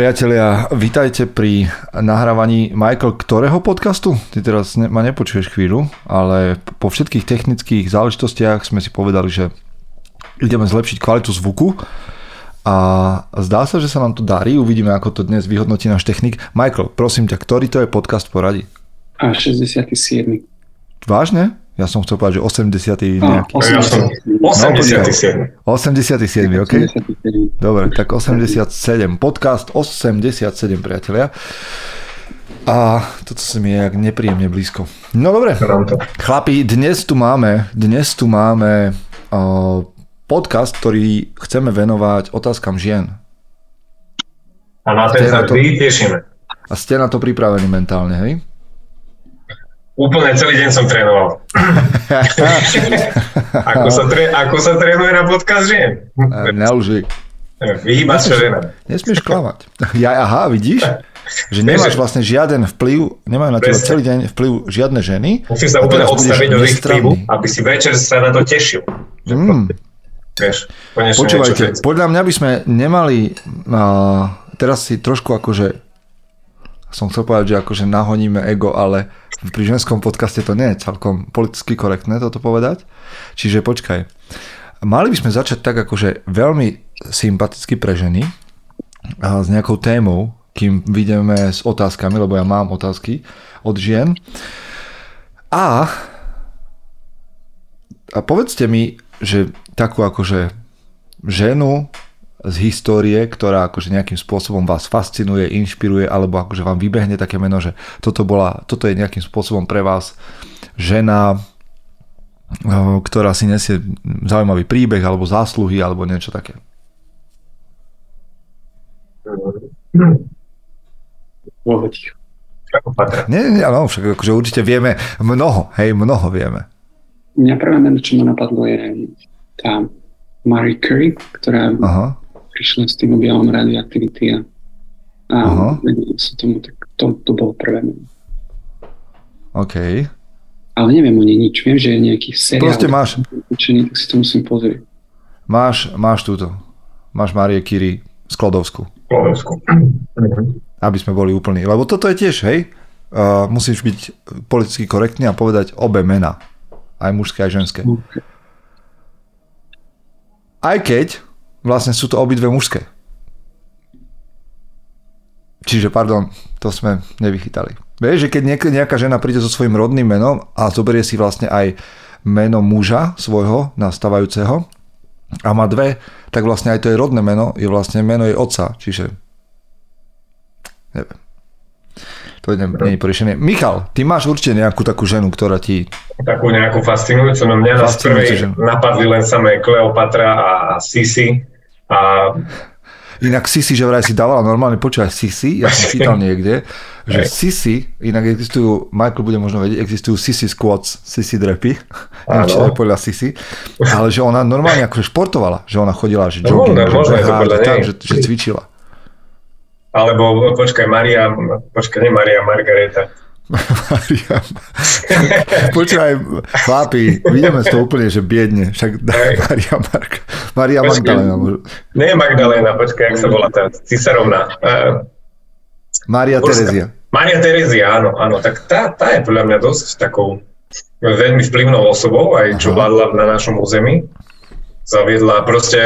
Priatelia, vítajte pri nahrávaní Michael, ktorého podcastu? Ty teraz ne, ma nepočuješ chvíľu, ale po všetkých technických záležitostiach sme si povedali, že ideme zlepšiť kvalitu zvuku a zdá sa, že sa nám to darí, uvidíme, ako to dnes vyhodnotí náš technik. Michael, prosím ťa, ktorý to je podcast poradí? A 67. Vážne? Ja som chcel povedať, že 80. nejaký. 87. 87, OK? Dobre, tak 87. Podcast 87, priatelia. A toto sa mi je jak nepríjemne blízko. No dobre, chlapi, dnes tu máme, dnes tu máme uh, podcast, ktorý chceme venovať otázkam žien. A na ten sa tešíme. A ste na to pripravení mentálne, hej? Úplne celý deň som trénoval. ako, sa tre, ako sa trénuje na podcast žien? Neuži. Vyhýbať sa žena. Nesmieš klamať. Ja, aha, vidíš? Že nemáš vlastne žiaden vplyv, nemajú na teba celý deň vplyv žiadne ženy. Musíš sa úplne odstaviť od ich vplyvu, aby si večer sa na to tešil. Mm. Vieš, Počúvajte, podľa mňa by sme nemali uh, teraz si trošku akože som chcel povedať, že akože nahoníme ego, ale pri ženskom podcaste to nie je celkom politicky korektné toto povedať. Čiže počkaj. Mali by sme začať tak akože veľmi sympaticky pre ženy s nejakou témou, kým vidíme s otázkami, lebo ja mám otázky od žien. A, a povedzte mi, že takú akože ženu, z histórie, ktorá akože nejakým spôsobom vás fascinuje, inšpiruje, alebo akože vám vybehne také meno, že toto, bola, toto je nejakým spôsobom pre vás žena, ktorá si nesie zaujímavý príbeh, alebo zásluhy, alebo niečo také. Nie, nie, no, však akože určite vieme mnoho, hej, mnoho vieme. Mňa prvé meno, čo ma napadlo, je tá Marie Curie, ktorá Aha prišla s tým objavom radioaktivity a, a sa tomu, tak to, to bolo prvé meno. OK. Ale neviem o nej nič. Viem, že je nejaký seriál. Proste máš. Učený, tak si to musím pozrieť. Máš, máš túto. Máš Marie Curie Sklodovsku. Sklodovsku. Aby sme boli úplní. Lebo toto je tiež, hej, uh, musíš byť politicky korektný a povedať obe mena. Aj mužské, aj ženské. Okay. Aj keď vlastne sú to obidve mužské. Čiže, pardon, to sme nevychytali. Vieš, že keď nejaká žena príde so svojím rodným menom a zoberie si vlastne aj meno muža svojho nastávajúceho a má dve, tak vlastne aj to jej rodné meno je vlastne meno jej otca. Čiže neviem. To nie, nie je poriešenie. Michal, ty máš určite nejakú takú ženu, ktorá ti... Takú nejakú fascinujúcu, no mňa na prvej napadli len samé Kleopatra a Sisi. A... Inak Sisi, že vraj si dávala normálne počúvať Sisi, ja som čítal niekde, že Sisi, inak existujú, Michael bude možno vedieť, existujú Sisi squats, Sisi drepy, neviem, či to je podľa Sisi, ale že ona normálne akože športovala, že ona chodila, že jogging, no, možno, že, behá, že, tak, že, že cvičila. Alebo počkaj, Maria, počkaj, nie Maria, Margareta. Maria. Počúvaj, chlapi, vidíme to úplne, že biedne. Však Maria Marka. Maria počkej, Magdalena. Nie Magdalena, počkaj, jak sa volá tá cisarovna. Uh, Maria Terezia. Maria Terezia, áno, áno. Tak tá, tá je podľa mňa dosť takou veľmi vplyvnou osobou, aj čo vládla na našom území. Zaviedla, proste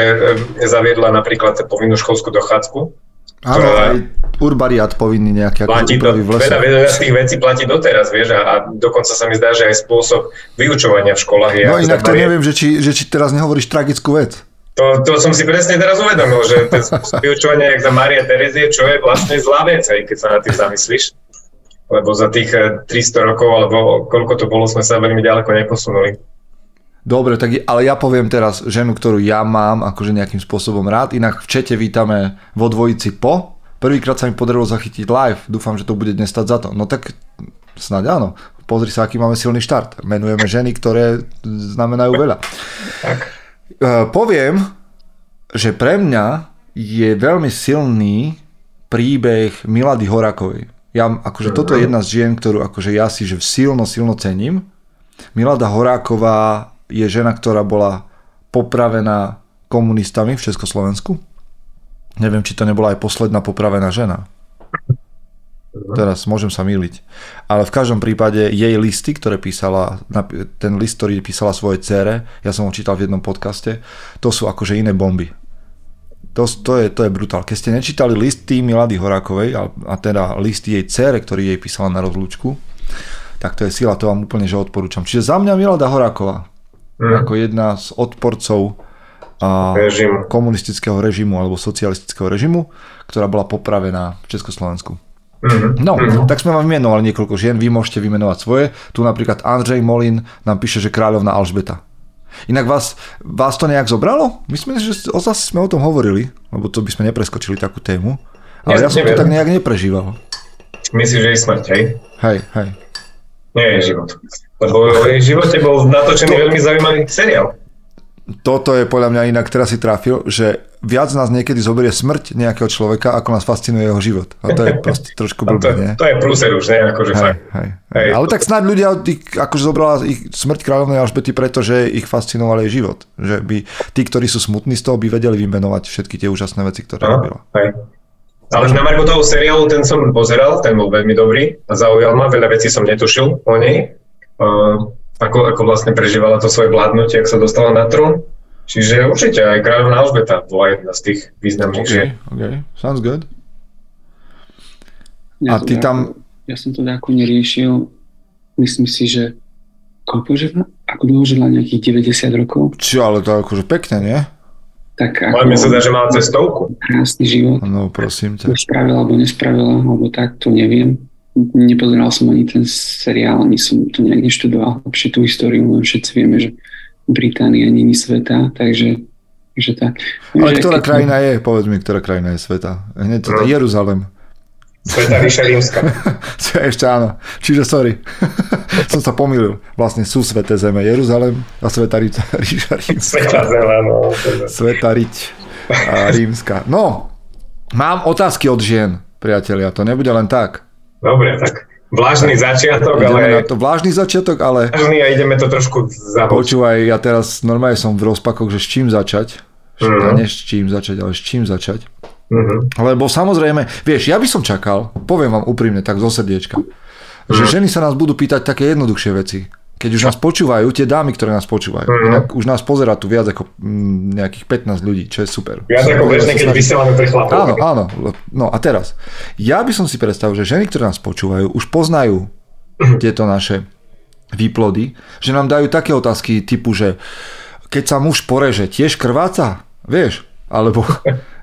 e, zaviedla napríklad povinnú školskú dochádzku Áno, aj urbariat povinný nejaké platí to, v lese. Veľa, veľa z tých vecí platí doteraz, vieš, a, a dokonca sa mi zdá, že aj spôsob vyučovania v školách je... No inak to neviem, že či, že či teraz nehovoríš tragickú vec. To, to som si presne teraz uvedomil, že ten spôsob vyučovania, jak za Maria Terezie, čo je vlastne zlá vec, aj keď sa na tým zamyslíš. Lebo za tých 300 eh, rokov, alebo koľko to bolo, sme sa veľmi ďaleko neposunuli. Dobre, tak ale ja poviem teraz ženu, ktorú ja mám akože nejakým spôsobom rád. Inak v čete vítame vo dvojici po. Prvýkrát sa mi podarilo zachytiť live. Dúfam, že to bude dnes stať za to. No tak snáď áno. Pozri sa, aký máme silný štart. Menujeme ženy, ktoré znamenajú veľa. Tak. E, poviem, že pre mňa je veľmi silný príbeh Milady Horakovej. Ja, akože toto je jedna z žien, ktorú akože ja si že silno, silno cením. Milada Horáková je žena, ktorá bola popravená komunistami v Československu. Neviem, či to nebola aj posledná popravená žena. Teraz môžem sa myliť. Ale v každom prípade jej listy, ktoré písala, ten list, ktorý písala svojej cére, ja som ho čítal v jednom podcaste, to sú akože iné bomby. To, to, je, to je brutál. Keď ste nečítali listy Milady Horákovej, a, a teda listy jej cére, ktorý jej písala na rozlúčku, tak to je sila, to vám úplne že odporúčam. Čiže za mňa Milada Horáková, mm. ako jedna z odporcov a režimu. komunistického režimu alebo socialistického režimu, ktorá bola popravená v Československu. Mm-hmm. No, mm-hmm. tak sme vám vymenovali niekoľko žien, vy môžete vymenovať svoje. Tu napríklad Andrej Molin nám píše, že kráľovná Alžbeta. Inak vás, vás to nejak zobralo? Myslím, že zase sme o tom hovorili, lebo to by sme nepreskočili takú tému. Ale ja, ja som neviem. to tak nejak neprežíval. Myslíš, že je smrť, hej? Hej, hej. Nie je život. Lebo v jej živote bol natočený to... veľmi zaujímavý seriál toto je podľa mňa inak, teraz si trafil, že viac nás niekedy zoberie smrť nejakého človeka, ako nás fascinuje jeho život. A to je proste trošku blbé, to, nie? To je prúser už, nie? Akože hej, fakt. Hej, hej. Ale tak snáď ľudia ich, akože zobrala ich smrť kráľovnej Alžbety, pretože ich fascinoval jej život. Že by tí, ktorí sú smutní z toho, by vedeli vymenovať všetky tie úžasné veci, ktoré no, robila. Hej. Ale na Margo toho seriálu, ten som pozeral, ten bol veľmi dobrý a zaujal ma, veľa vecí som netušil o nej. Ako, ako vlastne prežívala to svoje vládnutie, ak sa dostala na trón. Čiže určite aj kráľovná Alžbeta bola jedna z tých významných okay, okay. Sounds good. Ja a ty tam... Ja som to ako neriešil. Myslím si, že koľko žila? Ako dlho žila nejakých 90 rokov? Čo, ale to akože pekne, nie? Tak ako... Ale sa dá, že mala cestovku. Krásny život. No, prosím ťa. Spravila alebo nespravila, alebo tak, to neviem nepozeral som ani ten seriál, ani som to nejak neštudoval lepšie tú históriu, len všetci vieme, že Británia není sveta, takže, takže tak. Ale že ktorá keď... krajina je, povedz mi, ktorá krajina je sveta. Hneď to no. Jeruzalem. Sveta ríša rímska. Ešte áno. Čiže sorry. som sa pomýlil. Vlastne sú sveté zeme Jeruzalem a sveta ríša rímska. Sveta zeme, no. Sveta riť a rímska. No, mám otázky od žien, priatelia. To nebude len tak. Dobre, tak vlážny začiatok, ideme ale... Na to vlážny začiatok, ale... Vlážny a ideme to trošku zahočiť. Počúvaj, ja teraz normálne som v rozpakoch, že s čím začať. Mm-hmm. Nie s čím začať, ale s čím začať. Mm-hmm. Lebo samozrejme, vieš, ja by som čakal, poviem vám úprimne, tak zo srdiečka, mm-hmm. že mhm. ženy sa nás budú pýtať také jednoduchšie veci. Keď už nás počúvajú, tie dámy, ktoré nás počúvajú, mm-hmm. inak už nás pozera tu viac ako mm, nejakých 15 ľudí, čo je super. Viac ako bežne, keď vysielame pre chlapov. Áno, áno. No a teraz, ja by som si predstavil, že ženy, ktoré nás počúvajú, už poznajú mm-hmm. tieto naše výplody, že nám dajú také otázky typu, že keď sa muž poreže, tiež krváca? Vieš? Alebo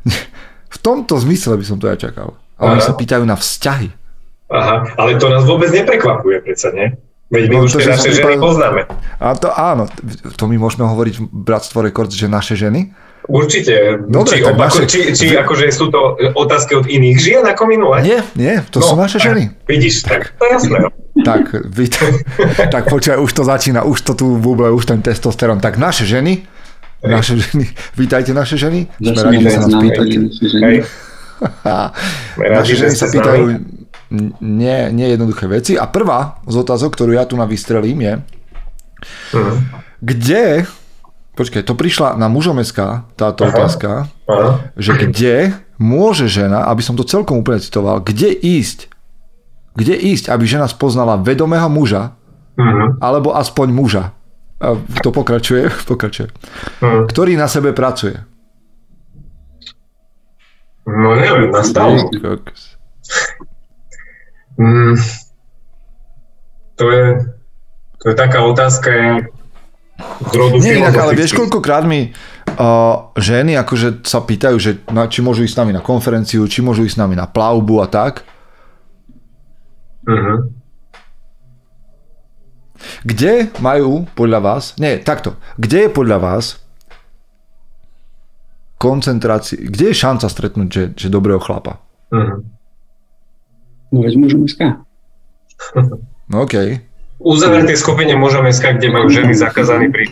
v tomto zmysle by som to ja čakal. A oni sa pýtajú na vzťahy. Aha, ale to nás vôbec neprekvapuje, predsa, nie? Veď my no, už tie naše ženy poznáme. A to áno, to my môžeme hovoriť v Bratstvo Records, že naše ženy? Určite. Dobre, či, opako, naše... či, či akože sú to otázky od iných žien ako minule? Nie, nie, to no, sú naše ženy. Vidíš, tak to je jasné. tak, vy, tak počkaj, už to začína, už to tu buble, už ten testosterón. Tak naše ženy, Hej. naše ženy, vítajte naše ženy. Sme radi, že sa nás pýtate. Naše ženy sa pýtajú, nie, nie jednoduché veci. A prvá z otázok, ktorú ja tu na vystrelím je, uh-huh. kde, počkaj, to prišla na mužomeská táto uh-huh. otázka, uh-huh. že kde môže žena, aby som to celkom úplne citoval, kde ísť, kde ísť, aby žena spoznala vedomého muža, uh-huh. alebo aspoň muža. A to pokračuje, pokračuje. Uh-huh. Ktorý na sebe pracuje. No neviem, na Mm, to, je, to je taká otázka z rodu Nie, inak, ale vieš, koľkokrát mi uh, ženy akože sa pýtajú, že na, či môžu ísť s nami na konferenciu, či môžu ísť s nami na plavbu a tak. Uh-huh. Kde majú podľa vás, nie, takto, kde je podľa vás koncentrácia, kde je šanca stretnúť, že, že dobrého chlapa? Uh-huh. No veď mužom SK. No OK. Uzavretej skupine mužom SK, kde majú ženy zakázaný pri.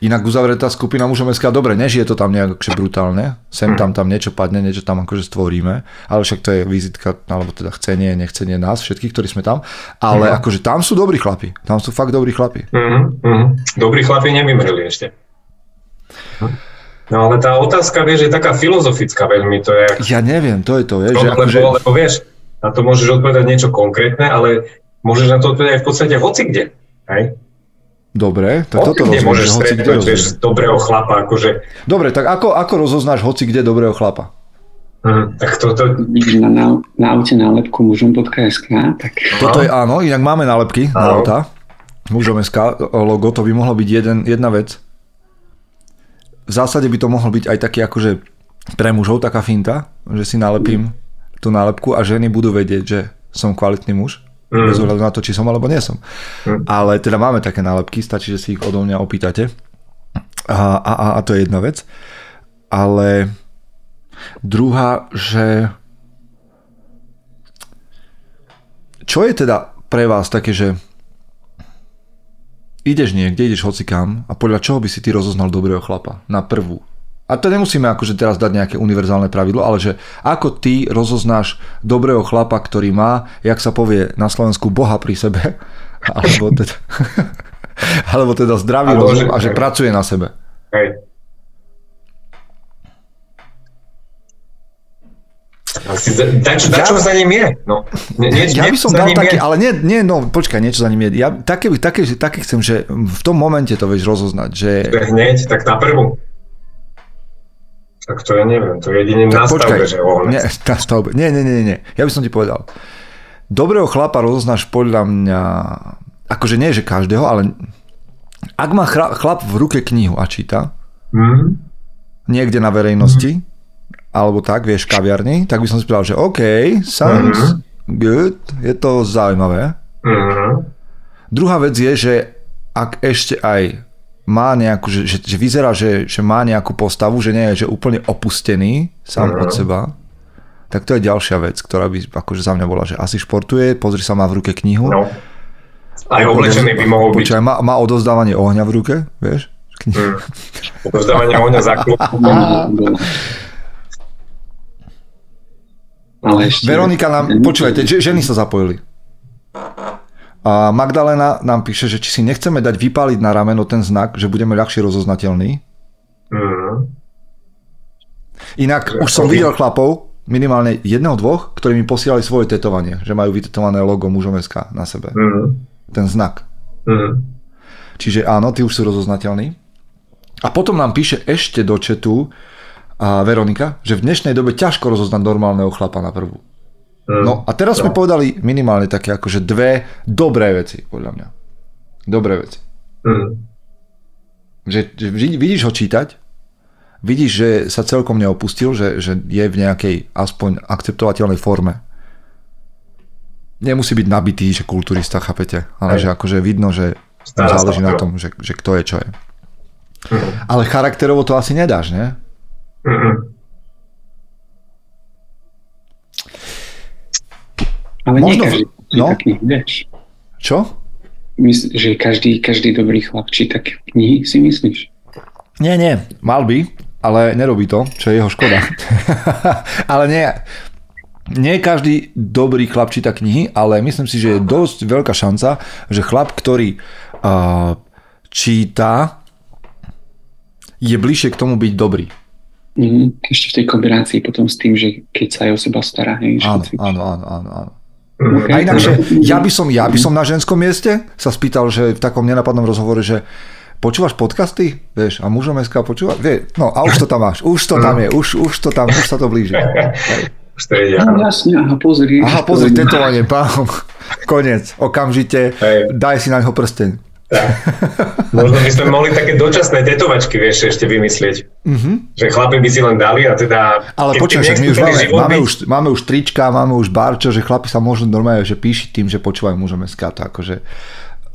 Inak uzavretá skupina mužom SK, dobre, nežije to tam nejak akože brutálne, sem tam tam niečo padne, niečo tam akože stvoríme, ale však to je vizitka, alebo teda chcenie, nechcenie nás, všetkých, ktorí sme tam, ale uh-huh. akože tam sú dobrí chlapi, tam sú fakt dobrí chlapi. Uh-huh. Uh-huh. Dobrí chlapi nevymreli ešte. No ale tá otázka, vieš, je taká filozofická veľmi, to je... Ja neviem, to je to, vieš. No, lebo, že... lebo vieš, na to môžeš odpovedať niečo konkrétne, ale môžeš na to odpovedať v podstate hoci kde. Hej? Dobre, tak hoci toto kde môžeš stretnúť, vieš, dobrého chlapa, akože... Dobre, tak ako, ako rozoznáš hoci kde dobrého chlapa? Hmm, tak toto... Na, na, na aute nálepku mužom.sk, tak... Toto je áno, inak máme nálepky na auta. Mužom.sk logo, to by mohlo byť jeden, jedna vec v zásade by to mohol byť aj taký akože pre mužov taká finta, že si nalepím tú nálepku a ženy budú vedieť, že som kvalitný muž. Mm. Bez ohľadu na to, či som alebo nie som. Mm. Ale teda máme také nálepky, stačí, že si ich odo mňa opýtate. A, a, a to je jedna vec. Ale druhá, že čo je teda pre vás také, že ideš niekde, ideš hocikam a podľa čoho by si ty rozoznal dobrého chlapa na prvú? A to nemusíme akože teraz dať nejaké univerzálne pravidlo, ale že ako ty rozoznáš dobrého chlapa, ktorý má, jak sa povie na Slovensku, Boha pri sebe, alebo teda, alebo teda zdravý rozum a že pracuje na sebe. Hej. Asi da, čo, ja, čo za ním je? No, nie, nie, ja by som dal taký, je. ale nie, nie, no počkaj, niečo za ním je. Ja také, také, také chcem, že v tom momente to vieš rozoznať, že... Hneď, tak na prvú. Tak to ja neviem, to je jedine na stavbe, že ohľad. Nie, na stavbe. Nie, nie, nie, nie, ja by som ti povedal. Dobrého chlapa rozoznáš podľa mňa, akože nie, že každého, ale ak má chlap v ruke knihu a číta, mm. niekde na verejnosti, mm alebo tak, vieš, kaviarni, tak by som si povedal, že OK, sounds mm-hmm. good, je to zaujímavé. Mm-hmm. Druhá vec je, že ak ešte aj má nejakú, že, že, že vyzerá, že, že má nejakú postavu, že nie je že úplne opustený sám mm-hmm. od seba, tak to je ďalšia vec, ktorá by akože za mňa bola, že asi športuje, pozri sa, má v ruke knihu. No. Aj oblečený by mohol byť. Počúaj, má, má odozdávanie ohňa v ruke, vieš? Mm. Odozdávanie ohňa za klub. Ale ešte... Veronika nám, počúvajte, ženy sa zapojili. A Magdalena nám píše, že či si nechceme dať vypáliť na rameno ten znak, že budeme ľahšie rozoznateľní. Mm. Inak už som videl chlapov, minimálne jedného, dvoch, ktorí mi posielali svoje tetovanie, že majú vytetované logo mužom SK na sebe. Mm. Ten znak. Mm. Čiže áno, tí už sú rozoznateľní. A potom nám píše ešte do četu, a Veronika, že v dnešnej dobe ťažko rozoznať normálneho chlapa na prvú. Mm. No a teraz no. sme povedali minimálne také akože dve dobré veci, podľa mňa. Dobré veci. Mm. Že, že vidíš ho čítať, vidíš, že sa celkom neopustil, že, že je v nejakej aspoň akceptovateľnej forme. Nemusí byť nabitý, že kulturista, chápete? Ale Aj. že akože vidno, že Stará záleží na tom, že, že kto je, čo je. Mm. Ale charakterovo to asi nedáš, ne? Mm-mm. Ale Možno, nie každý no? knihy, vieš. Čo? Mysl, že každý, každý dobrý chlap číta knihy, si myslíš? Nie, nie, mal by, ale nerobí to, čo je jeho škoda. ale nie, nie každý dobrý chlap číta knihy, ale myslím si, že je dosť veľká šanca, že chlap, ktorý uh, číta, je bližšie k tomu byť dobrý. Mm, ešte v tej kombinácii potom s tým, že keď sa aj o seba stará. Hej, áno, áno, áno, áno, áno. Okay. A inakže, ja by, som, ja by som na ženskom mieste sa spýtal, že v takom nenapadnom rozhovore, že počúvaš podcasty, vieš, a mužom SK počúva, vie, no a už to tam máš, už to tam je, už, už to tam, už sa to blíži. Už to no, jasne, aha, pozri. Aha, pozri, tetovanie, pán, konec, okamžite, daj si na neho prsteň. Tak. Možno by sme mohli také dočasné tetovačky, vieš, ešte vymyslieť. Mm-hmm. Že chlapi by si len dali a teda... Ale počujem, my už máme, máme, už, máme už trička, máme už barčo, že chlapi sa môžu normálne že píši tým, že počúvajú mužom SK, to akože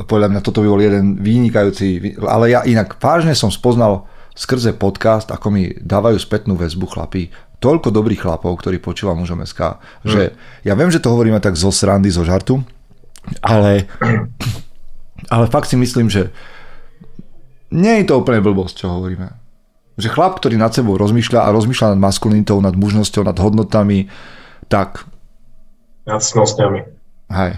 podľa mňa toto by bol jeden vynikajúci, ale ja inak vážne som spoznal skrze podcast, ako mi dávajú spätnú väzbu chlapi, toľko dobrých chlapov, ktorí počúva mužom SK, že mm. ja viem, že to hovoríme tak zo srandy, zo žartu, ale ale fakt si myslím, že nie je to úplne blbosť, čo hovoríme. Že chlap, ktorý nad sebou rozmýšľa a rozmýšľa nad maskulinitou, nad mužnosťou, nad hodnotami, tak... Nad cnostňami. Hej.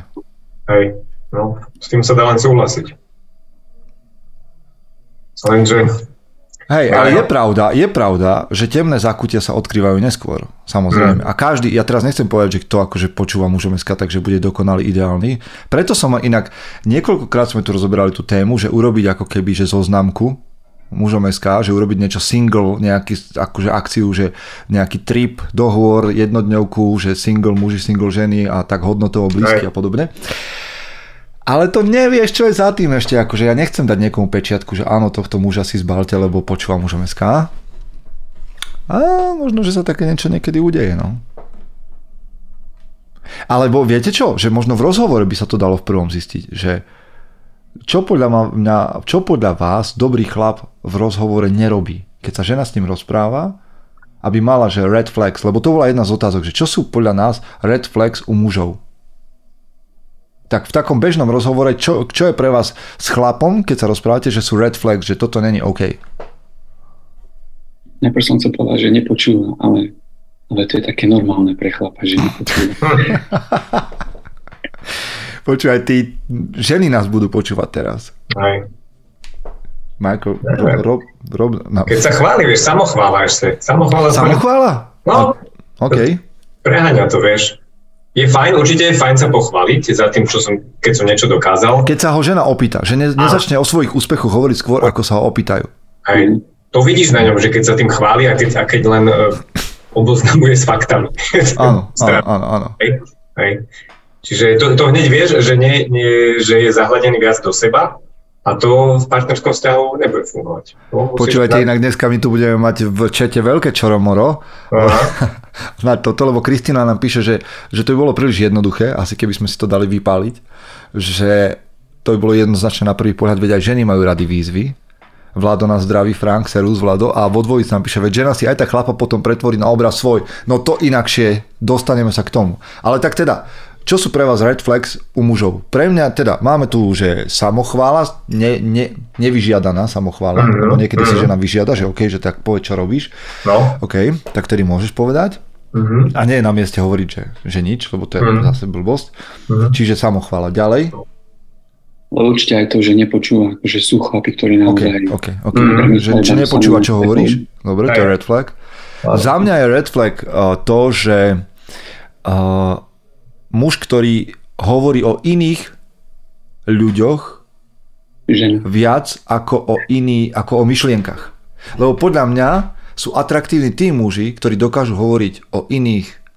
Hej. No, s tým sa dá len súhlasiť. Lenže Hej, ale je pravda, je pravda, že temné zákutia sa odkrývajú neskôr, samozrejme. Mm. A každý, ja teraz nechcem povedať, že kto akože počúva mužom SK, takže bude dokonalý, ideálny. Preto som inak, niekoľkokrát sme tu rozoberali tú tému, že urobiť ako keby, že zoznamku mužom SK, že urobiť niečo single, nejaký akože akciu, že nejaký trip, dohovor, jednodňovku, že single muži, single ženy a tak hodnotovo blízky a podobne. Ale to nevieš, čo je za tým ešte, akože ja nechcem dať niekomu pečiatku, že áno, tohto muža si zbalte, lebo počúvam mužom SK. A možno, že sa také niečo niekedy udeje, no. Alebo viete čo, že možno v rozhovore by sa to dalo v prvom zistiť, že čo podľa, mňa, čo podľa vás dobrý chlap v rozhovore nerobí, keď sa žena s ním rozpráva, aby mala, že red flags, lebo to bola jedna z otázok, že čo sú podľa nás red flags u mužov tak v takom bežnom rozhovore, čo, čo je pre vás s chlapom, keď sa rozprávate, že sú red flags, že toto není OK? Najprv som chcel povedať, že nepočúva, ale, ale to je také normálne pre chlapa, že nepočúva. Počúvaj, tí ženy nás budú počúvať teraz. Aj. Michael, Rob, Rob, Rob no. Keď sa chváli, vieš, samochvála ešte. Samochvála. Samochvála? No. OK. Preháňa to, vieš je fajn, určite je fajn sa pochváliť za tým, čo som, keď som niečo dokázal. Keď sa ho žena opýta, že ne, nezačne o svojich úspechoch hovoriť skôr, ako sa ho opýtajú. Aj, to vidíš na ňom, že keď sa tým chváli a keď, a keď len uh, oboznamuje s faktami. Áno, áno, áno. áno. Hej, hej. Čiže to, to hneď vieš, že, nie, nie, že je zahladený viac do seba a to v partnerskom vzťahu nebude fungovať. Počúvajte, inak dneska my tu budeme mať v čete veľké čoromoro. Znať toto, lebo Kristina nám píše, že, že to by bolo príliš jednoduché, asi keby sme si to dali vypáliť, že to by bolo jednoznačne na prvý pohľad, veď aj ženy majú rady výzvy. Vlado na zdraví, Frank, Serus, Vlado a vo dvojici nám píše, veď žena si aj tak chlapa potom pretvorí na obraz svoj. No to inakšie, dostaneme sa k tomu. Ale tak teda, čo sú pre vás red flags u mužov? Pre mňa teda máme tu, že samochvála, ne, ne, nevyžiadaná samochvála, mm-hmm. lebo niekedy mm-hmm. si žena vyžiada, že OK, že tak povedz, čo robíš. No. OK, tak tedy môžeš povedať. Mm-hmm. A nie je na mieste hovoriť, že, že nič, lebo to je mm-hmm. zase blbosť. Mm-hmm. Čiže samochvála. Ďalej. Ale určite aj to, že nepočúva, že sú chlapi, ktorí naozaj... OK, OK, okay. Mm-hmm. Že, že nepočúva, čo hovoríš. Dobre, to je red flag. Za mňa je red flag uh, to, že uh, muž, ktorý hovorí o iných ľuďoch Žen. viac ako o, iný, ako o myšlienkach. Lebo podľa mňa sú atraktívni tí muži, ktorí dokážu hovoriť o iných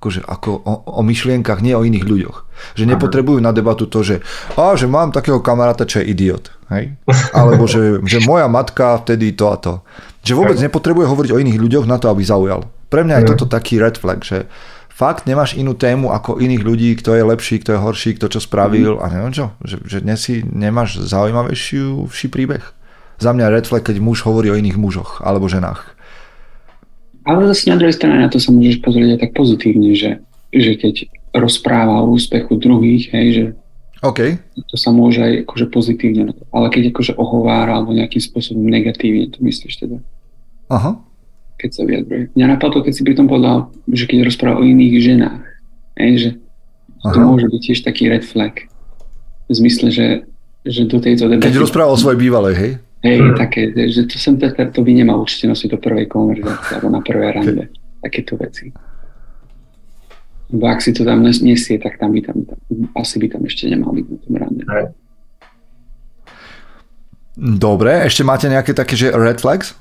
akože ako o, o myšlienkach, nie o iných ľuďoch. Že nepotrebujú na debatu to, že, a, že mám takého kamaráta, čo je idiot. Hej? Alebo že, že moja matka vtedy to a to. Že vôbec nepotrebuje hovoriť o iných ľuďoch na to, aby zaujal. Pre mňa je toto taký red flag, že fakt nemáš inú tému ako iných ľudí, kto je lepší, kto je horší, kto čo spravil mm. a neviem čo, že, že dnes si nemáš zaujímavejší príbeh. Za mňa red flag, keď muž hovorí o iných mužoch alebo ženách. Ale zase na druhej strane na to sa môžeš pozrieť aj tak pozitívne, že, že keď rozpráva o úspechu druhých, hej, že okay. to sa môže aj akože pozitívne. Ale keď akože ohovára alebo nejakým spôsobom negatívne, to myslíš teda? Aha keď sa vyjadruje. Mňa napadlo, keď si pri tom povedal, že keď rozpráva o iných ženách, hej, že Aha. to môže byť tiež taký red flag. V zmysle, že, že do tejto debaty... Keď rozpráva o svojej bývalej, hej? Hej, hmm. také, že to som to, to by nemal určite nosiť do prvej konverzácie alebo na prvé rande. Takéto veci. Lebo ak si to tam nesie, tak tam by tam, tam asi by tam ešte nemal byť na tom rande. Dobre, ešte máte nejaké také, že red flags?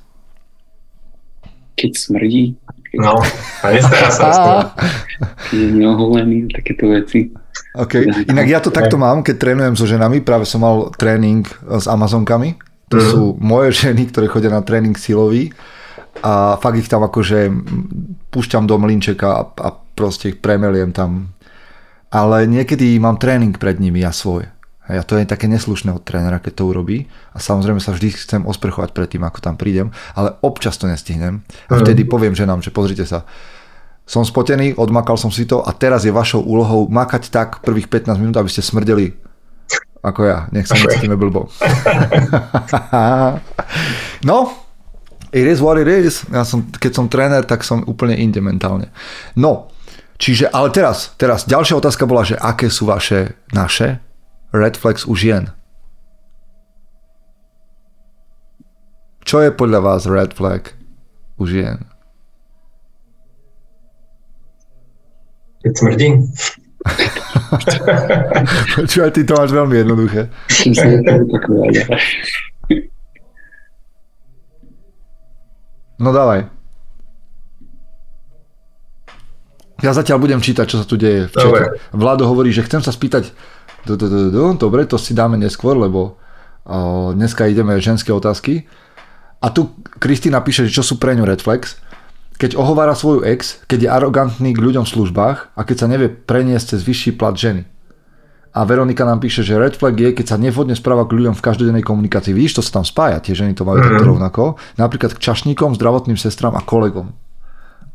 Keď smrdí. Keď... No, a nestará sa Keď je neoholený, takéto veci. OK, inak ja to takto mám, keď trénujem so ženami, práve som mal tréning s Amazonkami, to mm. sú moje ženy, ktoré chodia na tréning silový a fakt ich tam akože púšťam do mlinčeka a, a proste ich premeliem tam. Ale niekedy mám tréning pred nimi, ja svoje. A to je také neslušné od trénera, keď to urobí. A samozrejme sa vždy chcem osprchovať pred tým, ako tam prídem, ale občas to nestihnem. A mhm. vtedy poviem ženám, že pozrite sa, som spotený, odmakal som si to a teraz je vašou úlohou makať tak prvých 15 minút, aby ste smrdeli ako ja. Nech sa necítime blbo. no, it is what it is. Ja som, keď som tréner, tak som úplne inde mentálne. No, čiže, ale teraz, teraz ďalšia otázka bola, že aké sú vaše, naše red flags u žien. Čo je podľa vás red flag u žien? Keď smrdí. Čo aj ty to máš veľmi jednoduché. No dávaj. Ja zatiaľ budem čítať, čo sa tu deje v čete. Vlado hovorí, že chcem sa spýtať, dobre, to si dáme neskôr, lebo dneska ideme ženské otázky. A tu Kristýna píše, že čo sú pre ňu red flags keď ohovára svoju ex, keď je arogantný k ľuďom v službách a keď sa nevie preniesť cez vyšší plat ženy. A Veronika nám píše, že red flag je, keď sa nevhodne správa k ľuďom v každodennej komunikácii. Vidíš, to sa tam spája, tie ženy to majú mm. rovnako. Napríklad k čašníkom, zdravotným sestram a kolegom.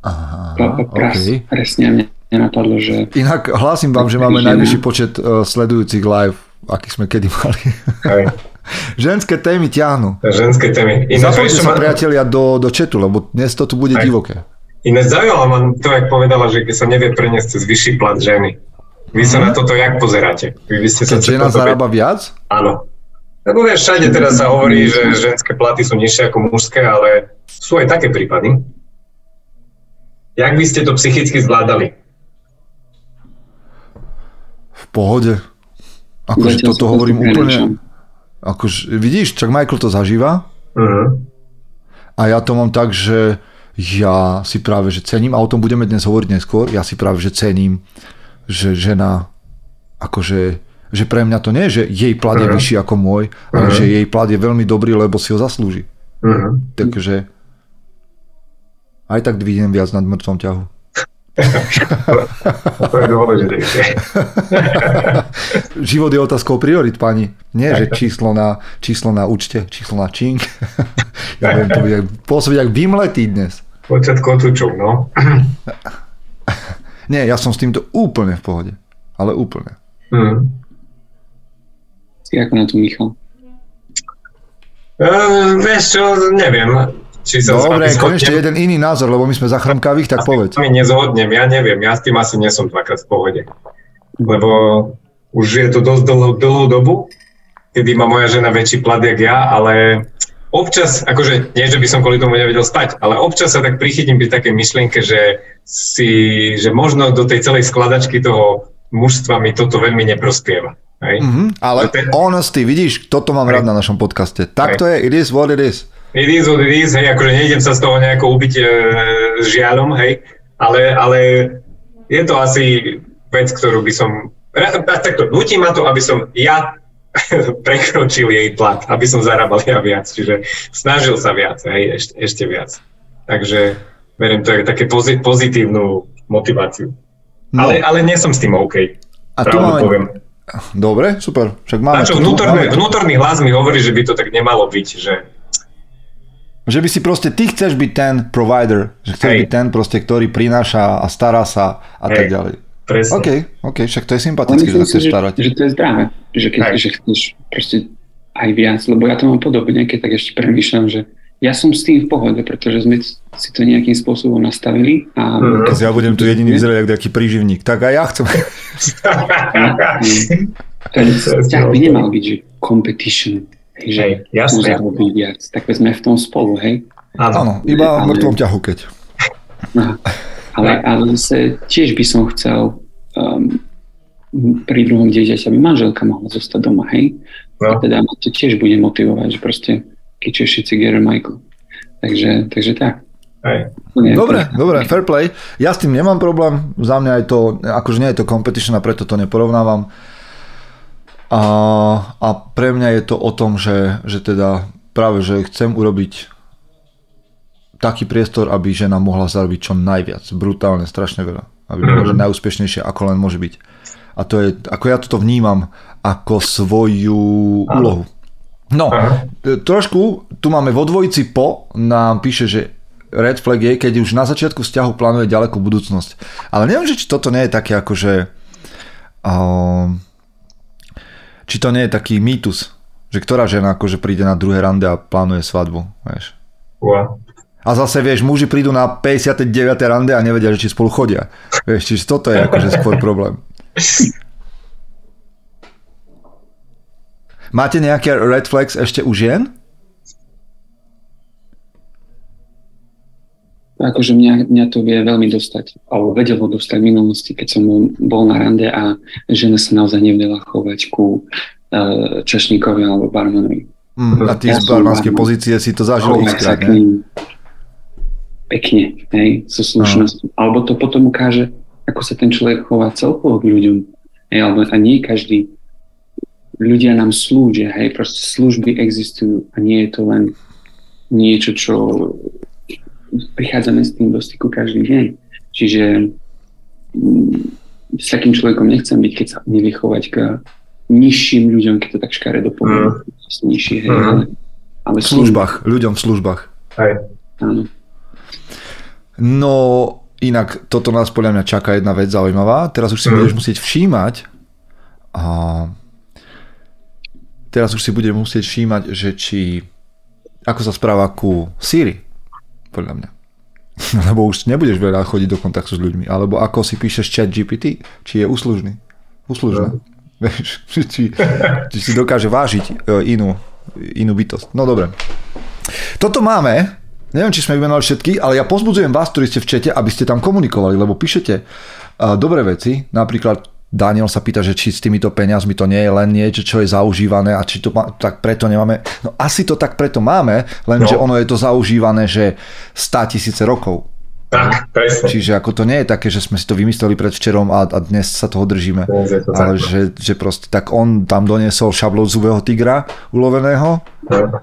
Aha, okay. Presne mne nenapadlo, že... Inak hlásim vám, že máme najvyšší počet uh, sledujúcich live, aký sme kedy mali. Ženské témy ťahnu. Ženské témy. Zapojte sa, ma... priatelia, do, do četu, lebo dnes to tu bude Aj. divoké. Iné zaujímavé ma to, jak povedala, že keď sa nevie preniesť cez vyšší plat ženy. Vy sa mm. na toto jak pozeráte? Vy, vy ste sa žena zarába viac? Áno. Lebo vieš, všade teraz sa hovorí, že ženské platy sú nižšie ako mužské, ale sú aj také prípady. Jak by ste to psychicky zvládali? Pohode. Akože toto hovorím úplne, Akož, vidíš, čak Michael to zažíva. Uh-huh. A ja to mám tak, že ja si práve, že cením, a o tom budeme dnes hovoriť neskôr, ja si práve, že cením, že žena, akože, že pre mňa to nie je, že jej plat je uh-huh. vyšší ako môj, ale uh-huh. že jej plat je veľmi dobrý, lebo si ho zaslúži. Uh-huh. Takže aj tak vidím viac nad mŕtvom ťahu. To je Život je otázkou priorit, pani. Nie, že číslo na, číslo na účte, číslo na čink. ja viem, to bude pôsobiť jak vymletý dnes. Počet kotúčov, no. Nie, ja som s týmto úplne v pohode. Ale úplne. Hmm. Si ako na to, Michal? Uh, vieš čo, neviem či sa Dobre, konečne jeden iný názor, lebo my sme zachromkavých, tak povedz. Ja nezhodnem, ja neviem, ja s tým asi nesom dvakrát v pohode. Lebo už je to dosť dlhú, dlhú dobu, kedy má moja žena väčší plat, jak ja, ale občas, akože nie, že by som kvôli tomu nevedel spať, ale občas sa tak prichytím pri takej myšlienke, že si, že možno do tej celej skladačky toho mužstva mi toto veľmi neprospieva. Hej? Mm-hmm, ale ten... honesty, vidíš, toto mám hej. rád na našom podcaste. Tak to je, it is what it is it is what it is, hej, akože nejdem sa z toho nejako ubiť e, žiaľom, hej, ale, ale je to asi vec, ktorú by som, takto, nutí ma to, aby som ja prekročil jej plat, aby som zarábal ja viac, čiže snažil sa viac, hej, ešte, ešte viac. Takže verím, to je také pozitívnu motiváciu. No. Ale, ale nie som s tým OK. A tu máme... poviem. Dobre, super. Však máme čo, vnútorný, vnútorný hlas mi hovorí, že by to tak nemalo byť, že že by si proste, ty chceš byť ten provider, že chceš Hej. byť ten proste, ktorý prináša a stará sa a Hej. tak ďalej. Presne. OK, OK, však to je sympatické, že sa chceš starať. Že, že to je zdravé, že keď že chceš proste aj viac, lebo ja to mám podobne, keď tak ešte premýšľam, že ja som s tým v pohode, pretože sme si to nejakým spôsobom nastavili. A mm. Ja budem tu jediný vyzerať ako taký príživník. Tak aj ja chcem. Ten vzťah by nemal byť, že competition Hej, že robiť viac. Tak sme v tom spolu, hej? Áno, iba v mŕtvom ťahu, keď. Ale, ale zase tiež by som chcel um, pri druhom dieťaťi, aby manželka mohla zostať doma, hej? No. A teda ma to tiež bude motivovať, že proste keď všetci Gary Michael. Takže, takže tak. Hej. Dobre, dobre, fair play. Ja s tým nemám problém, za mňa je to, akože nie je to competition a preto to neporovnávam. A, a pre mňa je to o tom, že, že teda práve, že chcem urobiť taký priestor, aby žena mohla zarobiť čo najviac. Brutálne, strašne veľa. Aby bola mm-hmm. najúspešnejšia, ako len môže byť. A to je, ako ja toto vnímam, ako svoju Aha. úlohu. No, Aha. trošku, tu máme vo dvojici po, nám píše, že red flag je, keď už na začiatku vzťahu plánuje ďalekú budúcnosť. Ale neviem, že či toto nie je také ako, že uh, či to nie je taký mýtus, že ktorá žena akože príde na druhé rande a plánuje svadbu, vieš. Wow. A zase, vieš, muži prídu na 59. rande a nevedia, že či spolu chodia. Vieš, čiže toto je akože skôr problém. Máte nejaké red flags ešte u žien? Akože mňa, mňa to vie veľmi dostať, alebo vedelo dostať v minulosti, keď som bol na rande a žena sa naozaj nevedela chovať ku uh, čašníkovi alebo barmanovi. Mm, a ty ja z barmanskej pozície si to zažil x krát, Pekne, hej, so slušnosťou. No. Alebo to potom ukáže, ako sa ten človek chová celkovo k ľuďom. Hej, alebo a nie každý ľudia nám slúžia, hej, proste služby existujú a nie je to len niečo, čo prichádzame s tým do styku každý deň. Čiže mm, s takým človekom nechcem byť, keď sa nevie chovať k nižším ľuďom, keď to tak škaredo poviem. Mm. Nižší, hej, mm. ale, ale v službách, ľuďom v službách. Hej. Áno. No, inak toto nás podľa mňa čaká jedna vec zaujímavá. Teraz už si mm. budeš musieť všímať a teraz už si budeš musieť všímať, že či ako sa správa ku Siri podľa mňa. Lebo už nebudeš veľa chodiť do kontaktu s ľuďmi. Alebo ako si píšeš chat GPT, či je uslužný. Uslužná. No. Vieš, či, či si dokáže vážiť e, inú, inú bytosť. No dobre. Toto máme, neviem, či sme vymenovali všetky, ale ja pozbudzujem vás, ktorí ste v čete, aby ste tam komunikovali, lebo píšete uh, dobré veci, napríklad Daniel sa pýta, že či s týmito peniazmi to nie je len niečo, čo je zaužívané a či to má, tak preto nemáme. No asi to tak preto máme, lenže no. ono je to zaužívané, že 100 tisíce rokov. Tak, presne. Čiže ako to nie je také, že sme si to vymysleli pred včerom a, a dnes sa toho držíme. To ale že, že proste tak on tam doniesol šablou zubého tigra uloveného, no.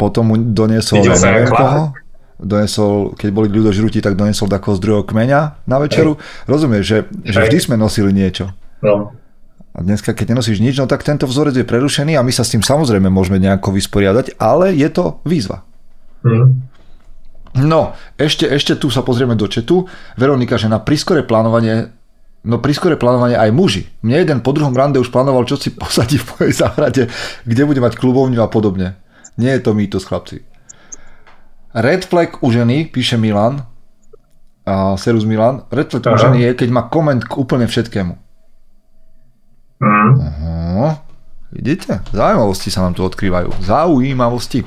potom mu doniesol neviem koho donesol, keď boli ľudožrutí, tak donesol takého z druhého kmeňa na večeru. Rozumieš, že, že vždy sme nosili niečo. No. A dneska, keď nenosíš nič, no tak tento vzorec je prerušený a my sa s tým samozrejme môžeme nejako vysporiadať, ale je to výzva. Mm. No, ešte, ešte tu sa pozrieme do četu. Veronika, že na prískore plánovanie No prískore plánovanie aj muži. Mne jeden po druhom rande už plánoval, čo si posadí v mojej záhrade, kde bude mať klubovňu a podobne. Nie je to mýtus, chlapci. Red flag u ženy, píše Milan, a Serus Milan, red flag u ženy je, keď má koment k úplne všetkému. Mm. Uh-huh. Vidíte? Zaujímavosti sa nám tu odkrývajú. Zaujímavosti.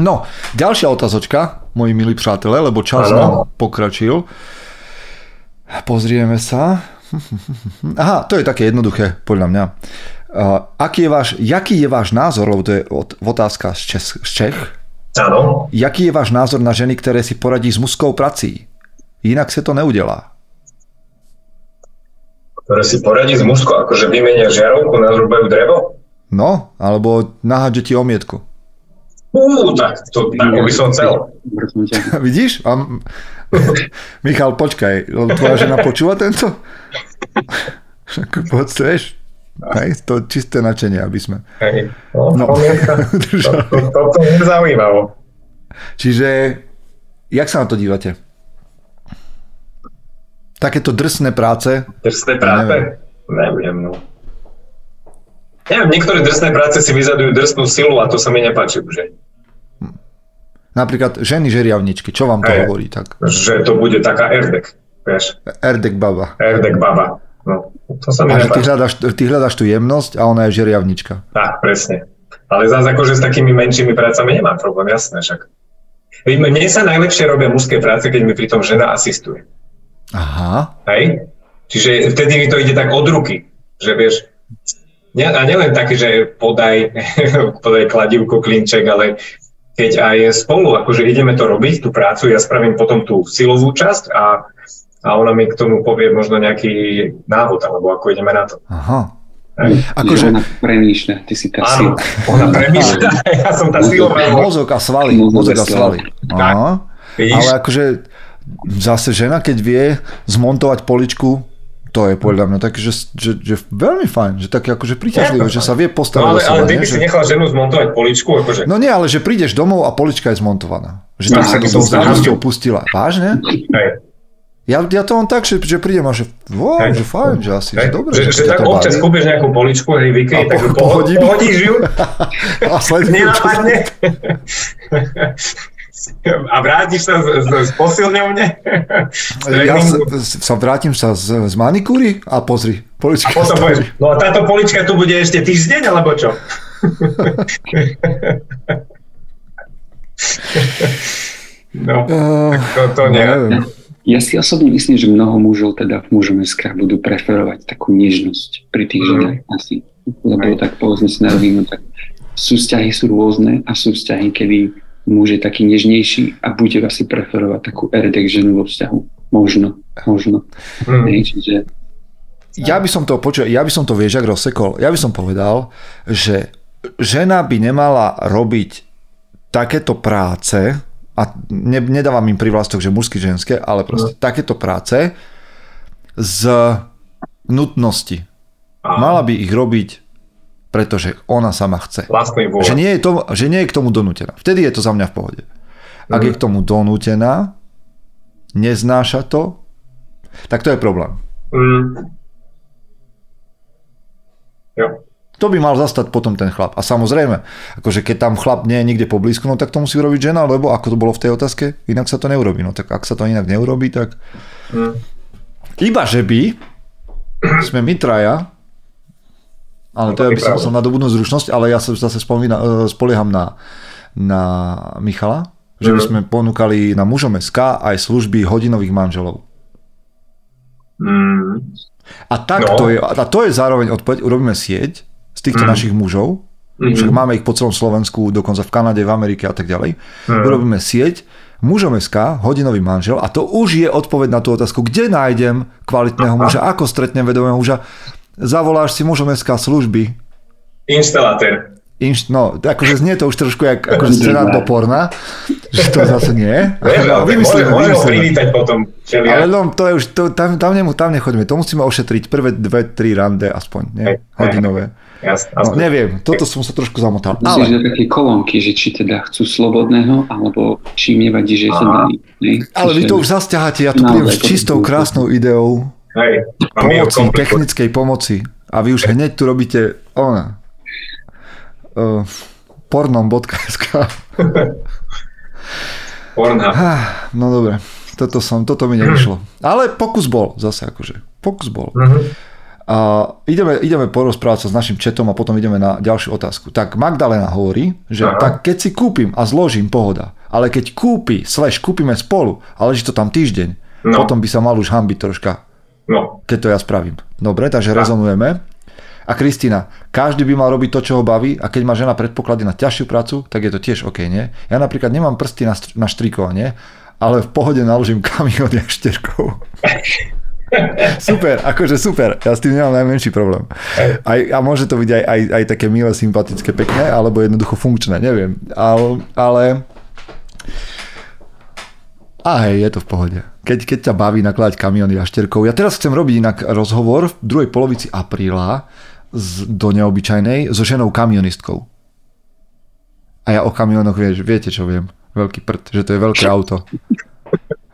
No, ďalšia otázočka, moji milí přátelé, lebo čas nám pokračil. Pozrieme sa. Aha, to je také jednoduché, podľa mňa. Uh, aký je váš, jaký je váš názor, lebo to je otázka z, Čes, z Čech. Áno. Jaký je váš názor na ženy, ktoré si poradí s mužskou prací? Inak sa to neudelá ktoré si poradí s mužkou, akože vymenia žiarovku, nazrúbajú drevo? No, alebo nahádže ti omietku. Uú, tak to tak by som chcel. Vidíš? A... Michal, počkaj, tvoja žena počúva tento? Poď, vieš, Hej, to čisté načenie, aby sme... Hej, no, no. to, to, to, to je zaujímavo. Čiže, jak sa na to dívate? Takéto drsné práce? Drsné práce? Neviem. neviem, no. Neviem, niektoré drsné práce si vyžadujú drsnú silu a to sa mi nepáči už. Hm. Napríklad ženy žeriavničky, čo vám to Aj, hovorí? Tak? Že to bude taká Erdek, vieš. Erdek baba. Erdek baba, no. To sa mi a ty hľadaš, ty hľadaš tú jemnosť a ona je žeriavnička. Tak, presne. Ale zase akože s takými menšími prácami nemám problém, jasné však. Mne sa najlepšie robia mužské práce, keď mi pritom žena asistuje. Aha. Hej? Čiže vtedy mi to ide tak od ruky, že vieš, ne, a nielen taký, že podaj, podaj kladivku, klinček, ale keď aj spolu, akože ideme to robiť, tú prácu, ja spravím potom tú silovú časť a, a ona mi k tomu povie možno nejaký návod, alebo ako ideme na to. Aha. Akože... Ona premýšľa, ty si tá Áno, ona premýšľa, ja som tá silová. Mozog a svaly, mozog a svaly. Aha. Ale akože zase žena, keď vie zmontovať poličku, to je podľa mňa také, že, že, že veľmi fajn, že také akože príťažlivé, že sa vie postarať no, ale, ale ty by si nechal ženu zmontovať poličku? Akože... No nie, ale že prídeš domov a polička je zmontovaná. Že tam no, sa toho s radosťou pustila. Vážne? Hej. Ja, ja to mám tak, že, že prídem a že, wow, že fajn, že asi, hej. že dobre. Že, že, že tak občas kúpiš nejakú poličku, hej, vykej, tak po, pohodíš ju. a Nenapadne. A vrátiš sa z, z, z posilňovne? Ja sa, sa vrátim sa z, z manikúry a pozri, polička. A potom povieš, no a táto polička tu bude ešte týždeň, alebo čo? No, uh, to, to neviem. Ja si osobne myslím, že mnoho mužov teda v mužom SK budú preferovať takú nežnosť pri tých mm. ženách asi. Lebo tak povedzme si na rovinu, tak sú vzťahy sú rôzne a sú vzťahy, kedy muž je taký nežnejší a bude asi preferovať takú eredek ženu vo vzťahu. Možno, možno. Mm. Ne, čiže... Ja by som to počul, ja by som to vieš, ak rozsekol. Ja by som povedal, že žena by nemala robiť takéto práce, a ne, nedávam im privlastok, že mužské, ženské, ale proste no. takéto práce z nutnosti. Mala by ich robiť, pretože ona sama chce. Že nie, je to, že nie je k tomu donútená. Vtedy je to za mňa v pohode. Ak mm. je k tomu donútená, neznáša to, tak to je problém. Mm. Jo. To by mal zastať potom ten chlap. A samozrejme, akože keď tam chlap nie je nikde poblízko, no tak to musí urobiť žena, lebo ako to bolo v tej otázke, inak sa to neurobí. No tak ak sa to inak neurobí, tak... Hmm. Iba že by sme my traja, ale to ja by som musel nadobudnúť zručnosť, ale ja sa zase spomína, e, spolieham na, na Michala, že by hmm. sme ponúkali na mužom SK aj služby hodinových manželov. Mm. A tak no. to je, a to je zároveň odpoveď, urobíme sieť, z týchto mm. našich mužov, mm-hmm. však máme ich po celom Slovensku, dokonca v Kanade, v Amerike a tak ďalej, mm. urobíme sieť, mužom SK, hodinový manžel a to už je odpoveď na tú otázku, kde nájdem kvalitného muža, ako stretnem vedomého muža, zavoláš si mužom SK služby. Instalatér. Inš, no, akože znie to už trošku jak akože scéna do porna, že to zase nie. No, vymyslíme, ho privítať potom. Ale no, to je už, to, tam, tam, nemu, tam nechoďme, to musíme ošetriť prvé dve, tri rande aspoň, nie? hodinové. Jasne, no, neviem, toto som sa trošku zamotal. Myslíš, ale... že také kolónky, že či teda chcú slobodného, alebo či im nevadí, že sa daní. Ale vy to už zasťaháte, ja tu prídem s čistou, krásnou ideou Hej, pomoci, technickej pomoci. A vy už hneď tu robíte ona, uh, pornom.sk Pornhub. No dobre, toto, som, toto mi nevyšlo. Ale pokus bol zase akože. Pokus bol. Uh-huh. A ideme, ideme porozprávať sa s našim četom a potom ideme na ďalšiu otázku. Tak Magdalena hovorí, že Aha. tak keď si kúpim a zložím, pohoda. Ale keď kúpi, slash kúpime spolu a leží to tam týždeň, no. potom by sa mal už hambiť troška. No. Keď to ja spravím. Dobre, takže ja. rezonujeme. A Kristina, každý by mal robiť to, čo ho baví a keď má žena predpoklady na ťažšiu prácu, tak je to tiež OK, nie? Ja napríklad nemám prsty na, na štrikovanie, ale v pohode naložím kamión jašterkou. super, akože super, ja s tým nemám najmenší problém. Aj, a môže to byť aj, aj, aj také milé, sympatické, pekné, alebo jednoducho funkčné, neviem. Ale, ale a hej, je to v pohode. Keď, keď ťa baví nakladať kamiony a šterkou. Ja teraz chcem robiť inak rozhovor v druhej polovici apríla z, do neobyčajnej so ženou kamionistkou. A ja o kamionoch, vieš, viete čo viem. Veľký prd, že to je veľké auto.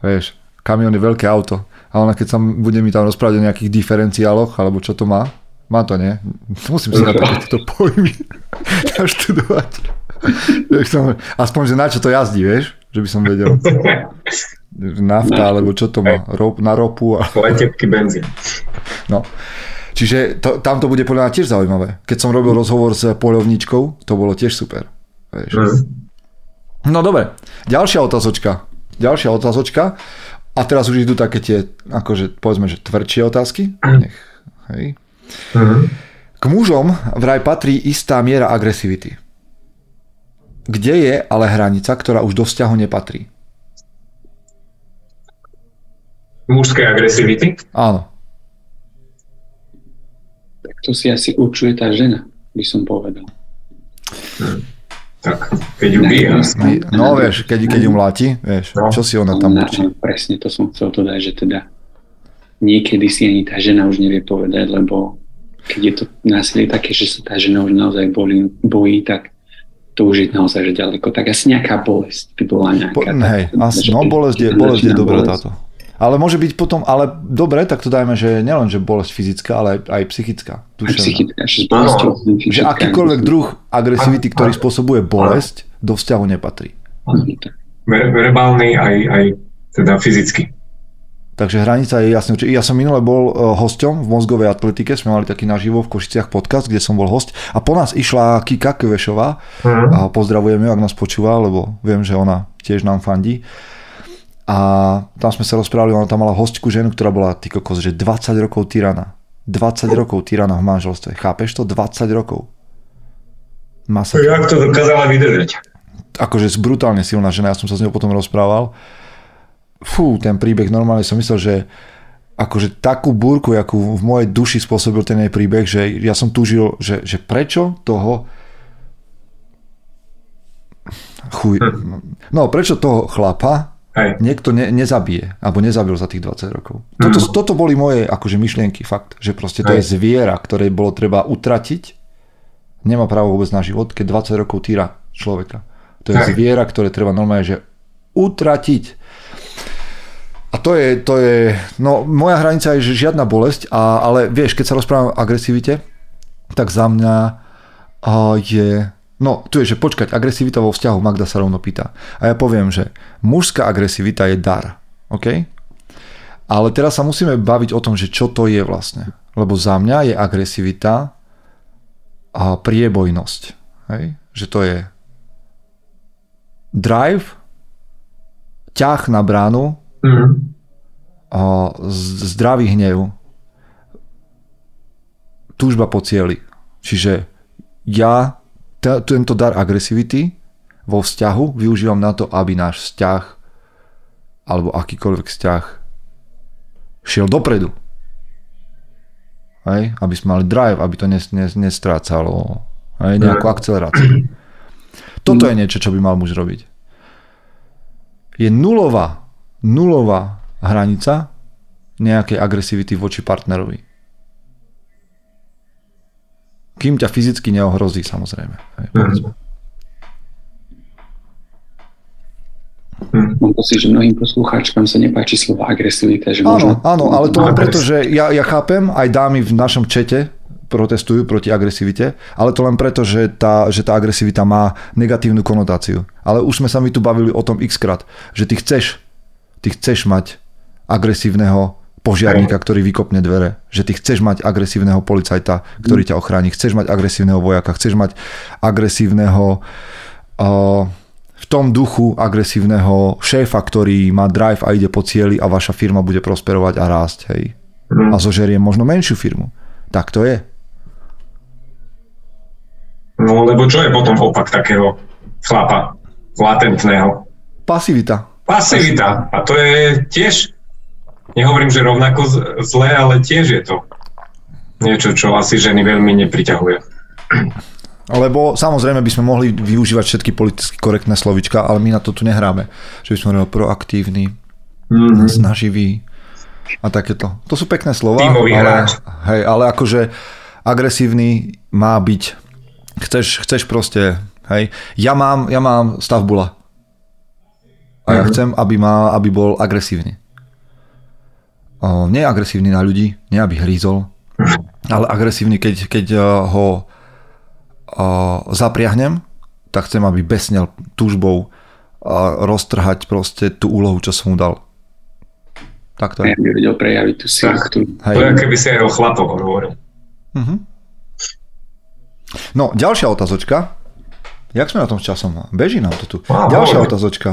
Vieš, kamión je veľké auto a ona keď sa bude mi tam rozprávať o nejakých diferenciáloch, alebo čo to má, má to, nie? Musím si na tieto pojmy naštudovať. Aspoň, že na čo to jazdí, vieš? Že by som vedel. Nafta, alebo čo to má? Rop, na ropu. A... Letepky benzín. No. Čiže to, tam to bude podľa mňa tiež zaujímavé. Keď som robil rozhovor s poľovničkou, to bolo tiež super. Vieš. Mm. No dobre, ďalšia otázočka. Ďalšia otázočka. A teraz už idú také tie, akože povedzme, že tvrdšie otázky. Nech, hej. Uh-huh. K mužom vraj patrí istá miera agresivity. Kde je ale hranica, ktorá už do vzťahu nepatrí? Mužskej agresivity? Áno. Tak to si asi určuje tá žena, by som povedal. Hmm. Tak, keď ju bije. No vieš, keď, keď ju mláti, vieš, no. čo si ona tam určí? Presne, to som chcel to dať, že teda niekedy si ani tá žena už nevie povedať, lebo keď je to násilie také, že sa tá žena už naozaj bojí, bojí tak je naozaj že ďaleko. Tak asi nejaká bolesť by bola nejaká. Po, hej, asi, no bolesť je, bolesť je dobrá táto. Ale môže byť potom, ale dobre, tak to dajme, že nielen, že bolesť fyzická, ale aj psychická. Duševná. Aj psychická, že, že akýkoľvek druh agresivity, ktorý spôsobuje bolesť, do vzťahu nepatrí. Verbálny aj, aj teda fyzicky. Takže hranica je jasne. Ja som minule bol e, hosťom v mozgovej atletike, sme mali taký naživo v Košiciach podcast, kde som bol host a po nás išla Kika Kvešová uh-huh. a pozdravujem ju, ak nás počúva, lebo viem, že ona tiež nám fandí a tam sme sa rozprávali, ona tam mala hostku ženu, ktorá bola ty kokos, že 20 rokov tyrana. 20 rokov tyrana v manželstve. Chápeš to? 20 rokov. Masa. Jak to dokázala vydržať? Akože brutálne silná žena, ja som sa s ňou potom rozprával. Fú, ten príbeh, normálne som myslel, že akože takú búrku, akú v mojej duši spôsobil ten jej príbeh, že ja som túžil, že, že prečo toho chuj, hm. no prečo toho chlapa Hej. niekto ne, nezabije, alebo nezabil za tých 20 rokov. Toto, mm. toto boli moje akože myšlienky, fakt, že proste to Hej. je zviera, ktoré bolo treba utratiť, nemá právo vôbec na život, keď 20 rokov týra človeka. To je Hej. zviera, ktoré treba normálne, že utratiť. To je, to je, no moja hranica je, žiadna bolesť, a, ale vieš, keď sa rozprávam o agresivite, tak za mňa a, je No, tu je, že počkať, agresivita vo vzťahu, Magda sa rovno pýta. A ja poviem, že mužská agresivita je dar, OK? Ale teraz sa musíme baviť o tom, že čo to je vlastne. Lebo za mňa je agresivita a priebojnosť. Hej? Že to je drive, ťah na bránu, mm. Zdravý hnev, túžba po cieli. Čiže ja tento dar agresivity vo vzťahu využívam na to, aby náš vzťah alebo akýkoľvek vzťah šiel dopredu. Hej? Aby sme mali drive, aby to nes, nes, nestrácalo hej? nejakú akceleráciu. Toto je niečo, čo by mal muž robiť. Je nulová, nulová hranica nejakej agresivity voči partnerovi. Kým ťa fyzicky neohrozí, samozrejme. mm. Mám pocit, že mnohým poslucháčkam sa nepáči slovo agresivita. Že áno, možno... áno, ale to len preto, že ja, ja chápem, aj dámy v našom čete protestujú proti agresivite, ale to len preto, že tá, že tá agresivita má negatívnu konotáciu. Ale už sme sa mi tu bavili o tom x krát, že ty chceš, ty chceš mať agresívneho požiarníka, ktorý vykopne dvere. Že ty chceš mať agresívneho policajta, ktorý ťa ochráni. Chceš mať agresívneho vojaka. Chceš mať agresívneho uh, v tom duchu agresívneho šéfa, ktorý má drive a ide po cieli a vaša firma bude prosperovať a rásť. Hej. Mm. A zožerie možno menšiu firmu. Tak to je. No lebo čo je potom opak takého chlapa latentného? Pasivita. Pasivita. A to je tiež nehovorím, že rovnako zlé, ale tiež je to niečo, čo asi ženy veľmi nepriťahuje. Lebo samozrejme by sme mohli využívať všetky politicky korektné slovička, ale my na to tu nehráme. Že by sme hovorili proaktívny, mm-hmm. snaživý a takéto. To sú pekné slova, ale, hej, ale akože agresívny má byť. Chceš, chceš proste, hej. Ja mám, ja mám stav bula. A ja mm-hmm. chcem, aby, má, aby bol agresívny nie je agresívny na ľudí, nie aby hrízol, ale agresívny, keď, keď ho zapriahnem, tak chcem, aby besnel túžbou a roztrhať proste tú úlohu, čo som mu dal. Tak to je. Ja by vedel prejaviť tú silu. To je, keby si aj o chlapoch hovoril. Uh-huh. No, ďalšia otázočka. Jak sme na tom s časom? Beží nám to tu. Wow, ďalšia wow. otázočka.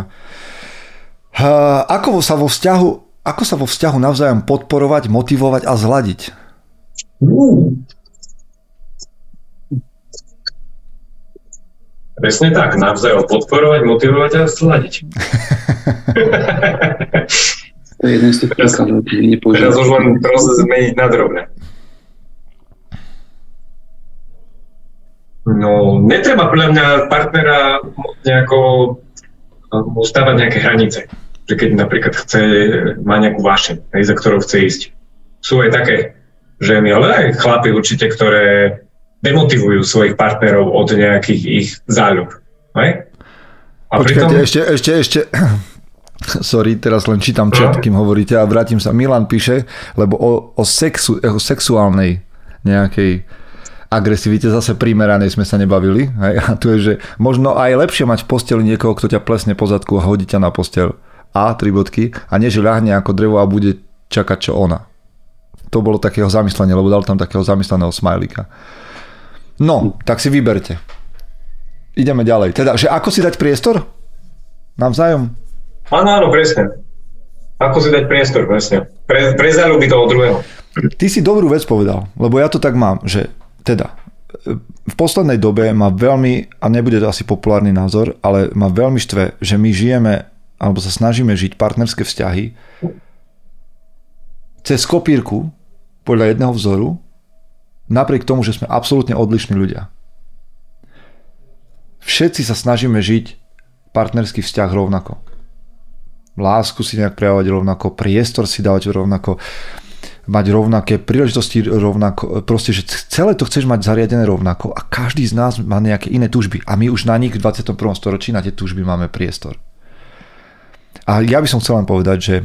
Uh, ako sa vo vzťahu ako sa vo vzťahu navzájom podporovať, motivovať a zladiť? Uh. Presne tak, navzájom podporovať, motivovať a zladiť. to je jeden z tých príkladov, Teraz už len proces zmeniť na drobné. No, netreba podľa mňa partnera nejako ustávať nejaké hranice že keď napríklad chce, má nejakú vášeň, za ktorou chce ísť. Sú aj také ženy, ale aj chlapy určite, ktoré demotivujú svojich partnerov od nejakých ich záľub. Hej? A Počkajte, pritom... ešte, ešte, ešte, sorry, teraz len čítam chat, kým hovoríte a vrátim sa. Milan píše, lebo o, o, sexu, o sexuálnej nejakej agresivite zase primeranej sme sa nebavili. Hej? A tu je, že možno aj lepšie mať v posteli niekoho, kto ťa plesne po zadku a hodí ťa na postel a, tri bodky, a nie, že ľahne ako drevo a bude čakať, čo ona. To bolo takého zamyslenia, lebo dal tam takého zamysleného smajlika. No, tak si vyberte. Ideme ďalej. Teda, že ako si dať priestor? Navzájom? Áno, áno, presne. Ako si dať priestor, presne. Pre, prezalúbi toho druhého. Ty si dobrú vec povedal, lebo ja to tak mám, že teda v poslednej dobe má veľmi, a nebude to asi populárny názor, ale má veľmi štve, že my žijeme, alebo sa snažíme žiť partnerské vzťahy cez kopírku podľa jedného vzoru, napriek tomu, že sme absolútne odlišní ľudia. Všetci sa snažíme žiť partnerský vzťah rovnako. Lásku si nejak prejavovať rovnako, priestor si dávať rovnako, mať rovnaké príležitosti rovnako, proste, že celé to chceš mať zariadené rovnako a každý z nás má nejaké iné túžby a my už na nich v 21. storočí na tie túžby máme priestor. A ja by som chcel len povedať, že,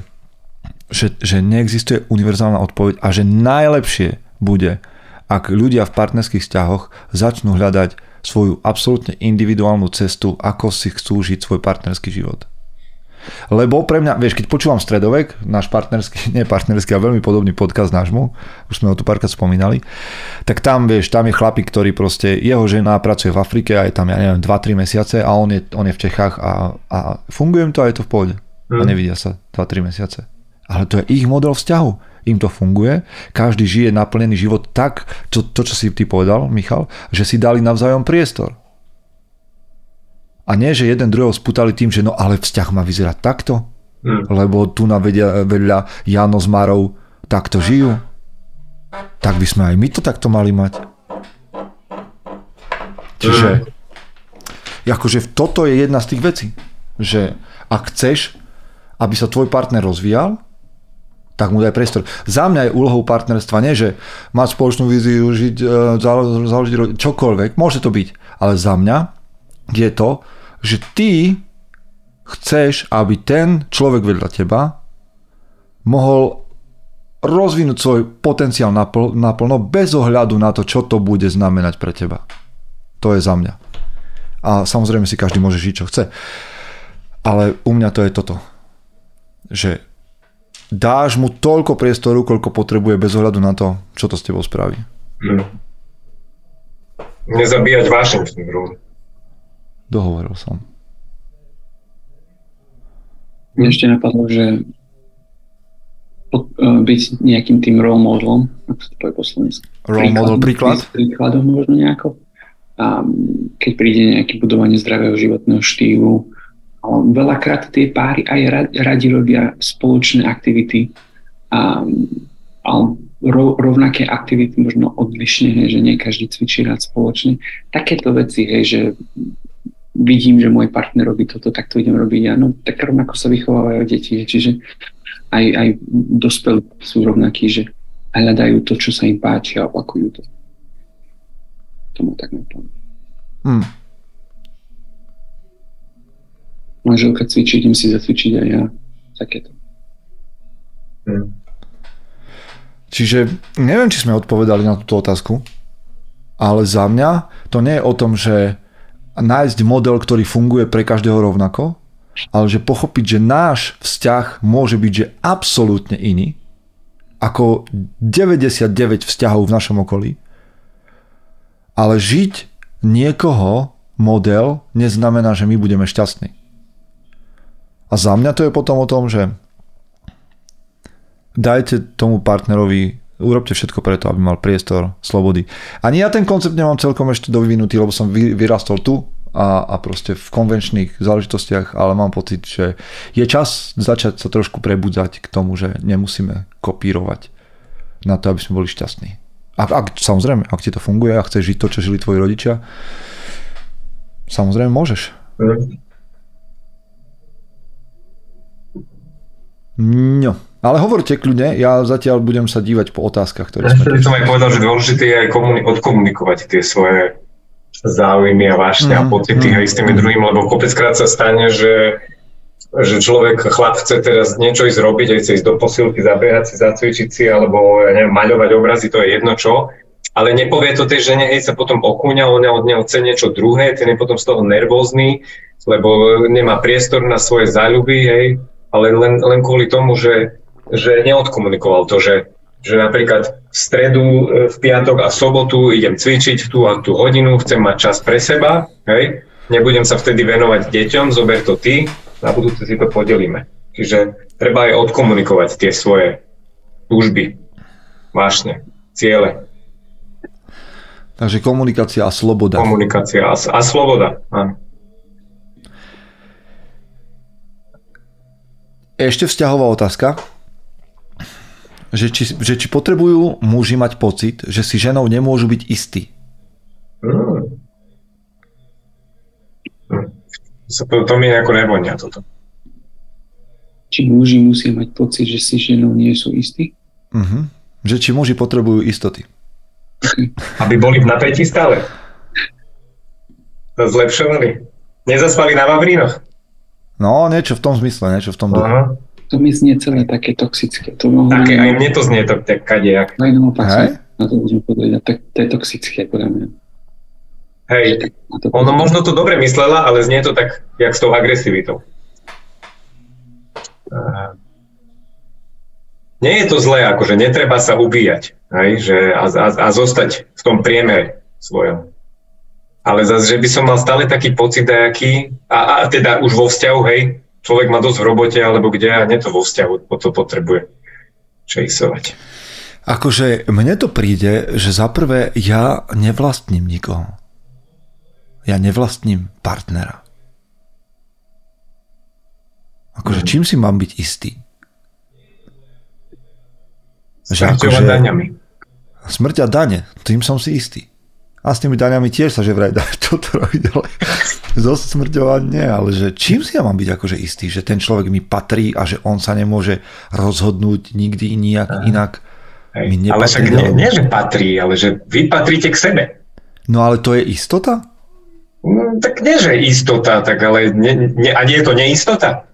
že, že neexistuje univerzálna odpoveď a že najlepšie bude, ak ľudia v partnerských vzťahoch začnú hľadať svoju absolútne individuálnu cestu, ako si chcú žiť svoj partnerský život. Lebo pre mňa, vieš, keď počúvam Stredovek, náš partnerský, nie partnerský, ale veľmi podobný podcast nášmu, už sme ho tu párkrát spomínali, tak tam, vieš, tam je chlapík, ktorý proste, jeho žena pracuje v Afrike a je tam, ja neviem, 2-3 mesiace a on je, on je v Čechách a, a funguje to a je to v pohode. A mm. nevidia sa 2-3 mesiace. Ale to je ich model vzťahu im to funguje, každý žije naplnený život tak, to, to čo si ty povedal, Michal, že si dali navzájom priestor. A nie, že jeden druhého sputali tým, že no ale vzťah má vyzerať takto, hmm. lebo tu na vedia, vedľa Jano s Marou takto žijú. Tak by sme aj my to takto mali mať. Čiže hmm. akože toto je jedna z tých vecí, že ak chceš, aby sa tvoj partner rozvíjal, tak mu daj priestor. Za mňa je úlohou partnerstva nie, že mať spoločnú víziu, žiť, e, založiť čokoľvek, môže to byť, ale za mňa je to, že ty chceš, aby ten človek vedľa teba mohol rozvinúť svoj potenciál napl- naplno bez ohľadu na to, čo to bude znamenať pre teba. To je za mňa. A samozrejme si každý môže žiť, čo chce. Ale u mňa to je toto. Že dáš mu toľko priestoru, koľko potrebuje bez ohľadu na to, čo to s tebou spraví. Hmm. Nezabíjať vášeň v tom druhom. Dohovoril som. Mne ešte napadlo, že e, byť nejakým tým role modelom, ako sa to povie po slovensku. Role model príklad? Príkladom možno nejako. A keď príde nejaké budovanie zdravého životného štýlu, veľakrát tie páry aj radi robia spoločné aktivity a, a rovnaké aktivity, možno odlišne, hej, že nie každý cvičí rád spoločne. Takéto veci, hej, že vidím, že môj partner robí toto, tak to idem robiť ja. No tak rovnako sa vychovávajú deti, čiže aj, aj dospelí sú rovnakí, že hľadajú to, čo sa im páči a opakujú to. To má tak naplno. Hmm. Manželka cvičí, idem si zacvičiť aj ja. Takéto. Hmm. Čiže neviem, či sme odpovedali na túto otázku, ale za mňa to nie je o tom, že nájsť model, ktorý funguje pre každého rovnako, ale že pochopiť, že náš vzťah môže byť že absolútne iný ako 99 vzťahov v našom okolí. Ale žiť niekoho model neznamená, že my budeme šťastní. A za mňa to je potom o tom, že dajte tomu partnerovi urobte všetko preto, aby mal priestor slobody. Ani ja ten koncept nemám celkom ešte dovyvinutý, lebo som vyrastol tu a, a proste v konvenčných záležitostiach, ale mám pocit, že je čas začať sa trošku prebudzať k tomu, že nemusíme kopírovať na to, aby sme boli šťastní. A ak, samozrejme, ak ti to funguje a chceš žiť to, čo žili tvoji rodičia, samozrejme môžeš. No, ale hovorte kľudne, ja zatiaľ budem sa dívať po otázkach, ktoré sme... Ja som aj povedal, že dôležité je aj komuni- odkomunikovať tie svoje záujmy a vášne mm, a pocity mm, aj s tými mm. druhým, lebo kopeckrát sa stane, že, že človek, chlap chce teraz niečo ísť robiť, aj chce ísť do posilky, zabehať si, zacvičiť si, alebo ja neviem, maľovať obrazy, to je jedno čo, ale nepovie to tej žene, hej, sa potom okúňa, ona od neho chce niečo druhé, ten je potom z toho nervózny, lebo nemá priestor na svoje záľuby, hej, ale len, len kvôli tomu, že že neodkomunikoval to, že, že napríklad v stredu, e, v piatok a sobotu idem cvičiť tú a tú hodinu, chcem mať čas pre seba, hej? nebudem sa vtedy venovať deťom, zober to ty, na budúce si to podelíme. Čiže treba aj odkomunikovať tie svoje túžby, vášne, ciele. Takže komunikácia a sloboda. Komunikácia a, a sloboda, áno. Ešte vzťahová otázka. Že či, že či potrebujú muži mať pocit, že si ženou nemôžu byť istí. Hmm. To, to mi nejako nevonia toto. Či muži musia mať pocit, že si ženou nie sú istí? Uh-huh. Že či muži potrebujú istoty. Aby boli v napätí stále. To zlepšovali. Nezaspali na Vavrínoch. No, niečo v tom zmysle, niečo v tom duchu. Uh-huh. To mi znie celé také toxické. To také, aj mne to znie to tak kadejak. Aj naopak, na to môžem povedať. Tak, to je toxické, podľa mňa. Hej, ono možno to dobre myslela, ale znie to tak, jak s tou agresivitou. Uh, nie je to zlé, akože netreba sa ubíjať hej, že, a, a, a zostať v tom priemere svojom. Ale zase, že by som mal stále taký pocit nejaký, a, a teda už vo vzťahu, hej, človek má dosť v robote alebo kde a nie to vo vzťahu, to potrebuje čejsovať. Akože mne to príde, že za prvé ja nevlastním nikoho ja nevlastním partnera. Akože mhm. čím si mám byť istý? Že akože, daňami. Smrť a dane, tým som si istý. A s tými daňami tiež sa že vraj dá toto robiť, ale zo smrťou nie, ale že čím si ja mám byť akože istý, že ten človek mi patrí a že on sa nemôže rozhodnúť nikdy nijak inak. Hej, mi ale však nie, nie, že patrí, ale že vy patríte k sebe. No ale to je istota? No, tak nie, že istota, tak ale nie, nie, a nie je to neistota?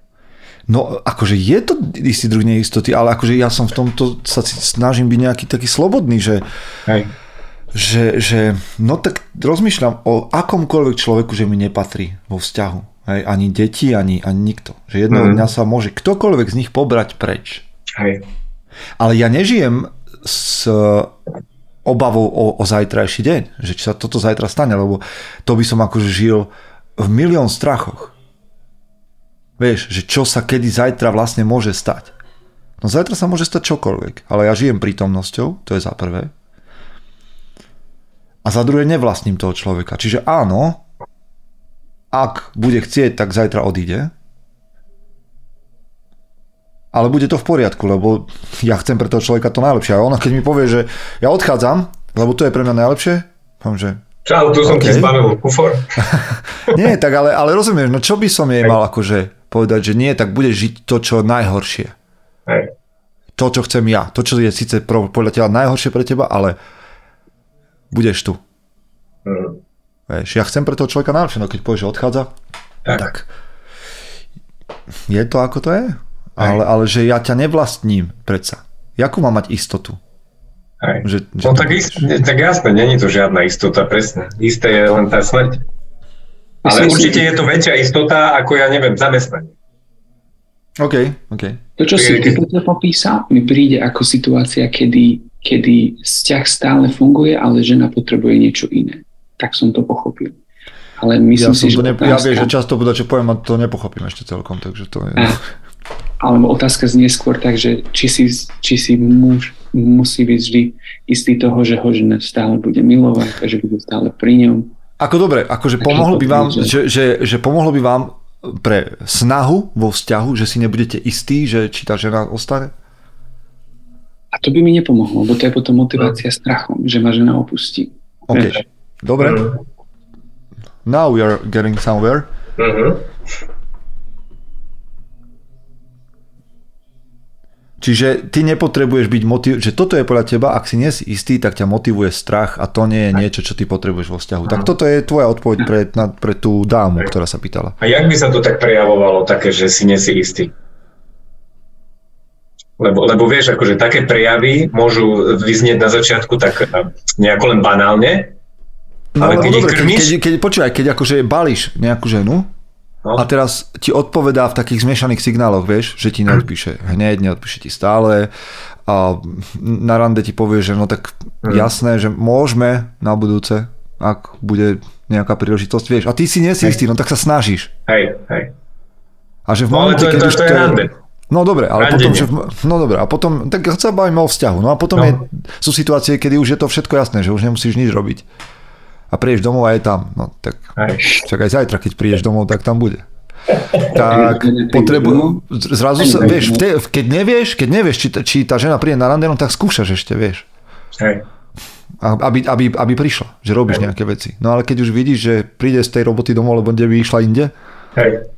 No, akože je to istý druh neistoty, ale akože ja som v tomto sa snažím byť nejaký taký slobodný, že, Hej. Že, že no tak rozmýšľam o akomkoľvek človeku, že mi nepatrí vo vzťahu. Hej, ani deti, ani, ani nikto. Že jedného mm. dňa sa môže ktokoľvek z nich pobrať preč. Hej. Ale ja nežijem s obavou o, o zajtrajší deň, že či sa toto zajtra stane, lebo to by som akože žil v milión strachoch. Vieš, že čo sa kedy zajtra vlastne môže stať. No zajtra sa môže stať čokoľvek, ale ja žijem prítomnosťou, to je za prvé. A za druhé nevlastním toho človeka. Čiže áno, ak bude chcieť, tak zajtra odíde, ale bude to v poriadku, lebo ja chcem pre toho človeka to najlepšie. A ona keď mi povie, že ja odchádzam, lebo to je pre mňa najlepšie, poviem, že Čau, tu som okay. ti zbavil kufor. nie, tak ale, ale rozumieš, no čo by som jej mal akože povedať, že nie, tak bude žiť to, čo najhoršie. Hej. To, čo chcem ja. To, čo je síce podľa teba najhoršie pre teba, ale budeš tu. Mm. Vieš, ja chcem pre toho človeka najlepšie, no keď povieš, že odchádza, tak. tak je to ako to je. Ale, ale že ja ťa nevlastním predsa. Jakú mám mať istotu? Že, že no tak, ist, tak jasné, není to žiadna istota, presne. Isté je len tá smrť. Ale Myslím určite si... je to väčšia istota, ako ja neviem, zamestnanie. OK, OK. To, čo si ty popísal, mi príde ako situácia, kedy, kedy vzťah stále funguje, ale žena potrebuje niečo iné. Tak som to pochopil. Ale myslím ja si, že... Ne, ja viem, že často bude, čo poviem, a to nepochopím ešte celkom, takže to je... A, alebo otázka znie skôr tak, že či si, či si muž musí byť vždy istý toho, že ho žena stále bude milovať a že bude stále pri ňom. Ako dobre, akože pomohlo by vám, že, že, že pomohlo by vám pre snahu vo vzťahu, že si nebudete istí, že či tá žena ostane? A to by mi nepomohlo, lebo to je potom motivácia no. strachom, že ma žena opustí. OK, dobre. Mm. Now we are getting somewhere. Uh-huh. Čiže ty nepotrebuješ byť motiv, že toto je podľa teba, ak si nie si istý, tak ťa motivuje strach a to nie je niečo, čo ty potrebuješ vo vzťahu. Tak toto je tvoja odpoveď pre, na, pre tú dámu, ktorá sa pýtala. A jak by sa to tak prejavovalo, také, že si nie si istý? Lebo, lebo vieš, akože také prejavy môžu vyznieť na začiatku tak eh, nejako len banálne, no, ale keď dobre, krmíš... Keď, keď, počúvaj, keď akože balíš nejakú ženu, No. A teraz ti odpovedá v takých zmiešaných signáloch, vieš, že ti neodpíše hneď, neodpíše ti stále a na rande ti povie, že no tak mm. jasné, že môžeme na budúce, ak bude nejaká príležitosť, vieš. A ty si nie si istý, no tak sa snažíš. Hej, hej. A že v no, momente, to, keď to, to, to je rande. No dobre, ale potom, že, no dobre, a potom, tak sa bavíme o vzťahu, no a potom no. je, sú situácie, kedy už je to všetko jasné, že už nemusíš nič robiť. A prídeš domov a je tam, no tak, aj. však aj zajtra, keď prídeš domov, tak tam bude. Tak potrebujú, zrazu sa, vieš, te, keď nevieš, keď nevieš, či, či tá žena príde na rande, no tak skúšaš ešte, vieš. Hej. Aby, aby, aby prišla, že robíš Hej. nejaké veci. No ale keď už vidíš, že príde z tej roboty domov, lebo kde by išla inde, Hej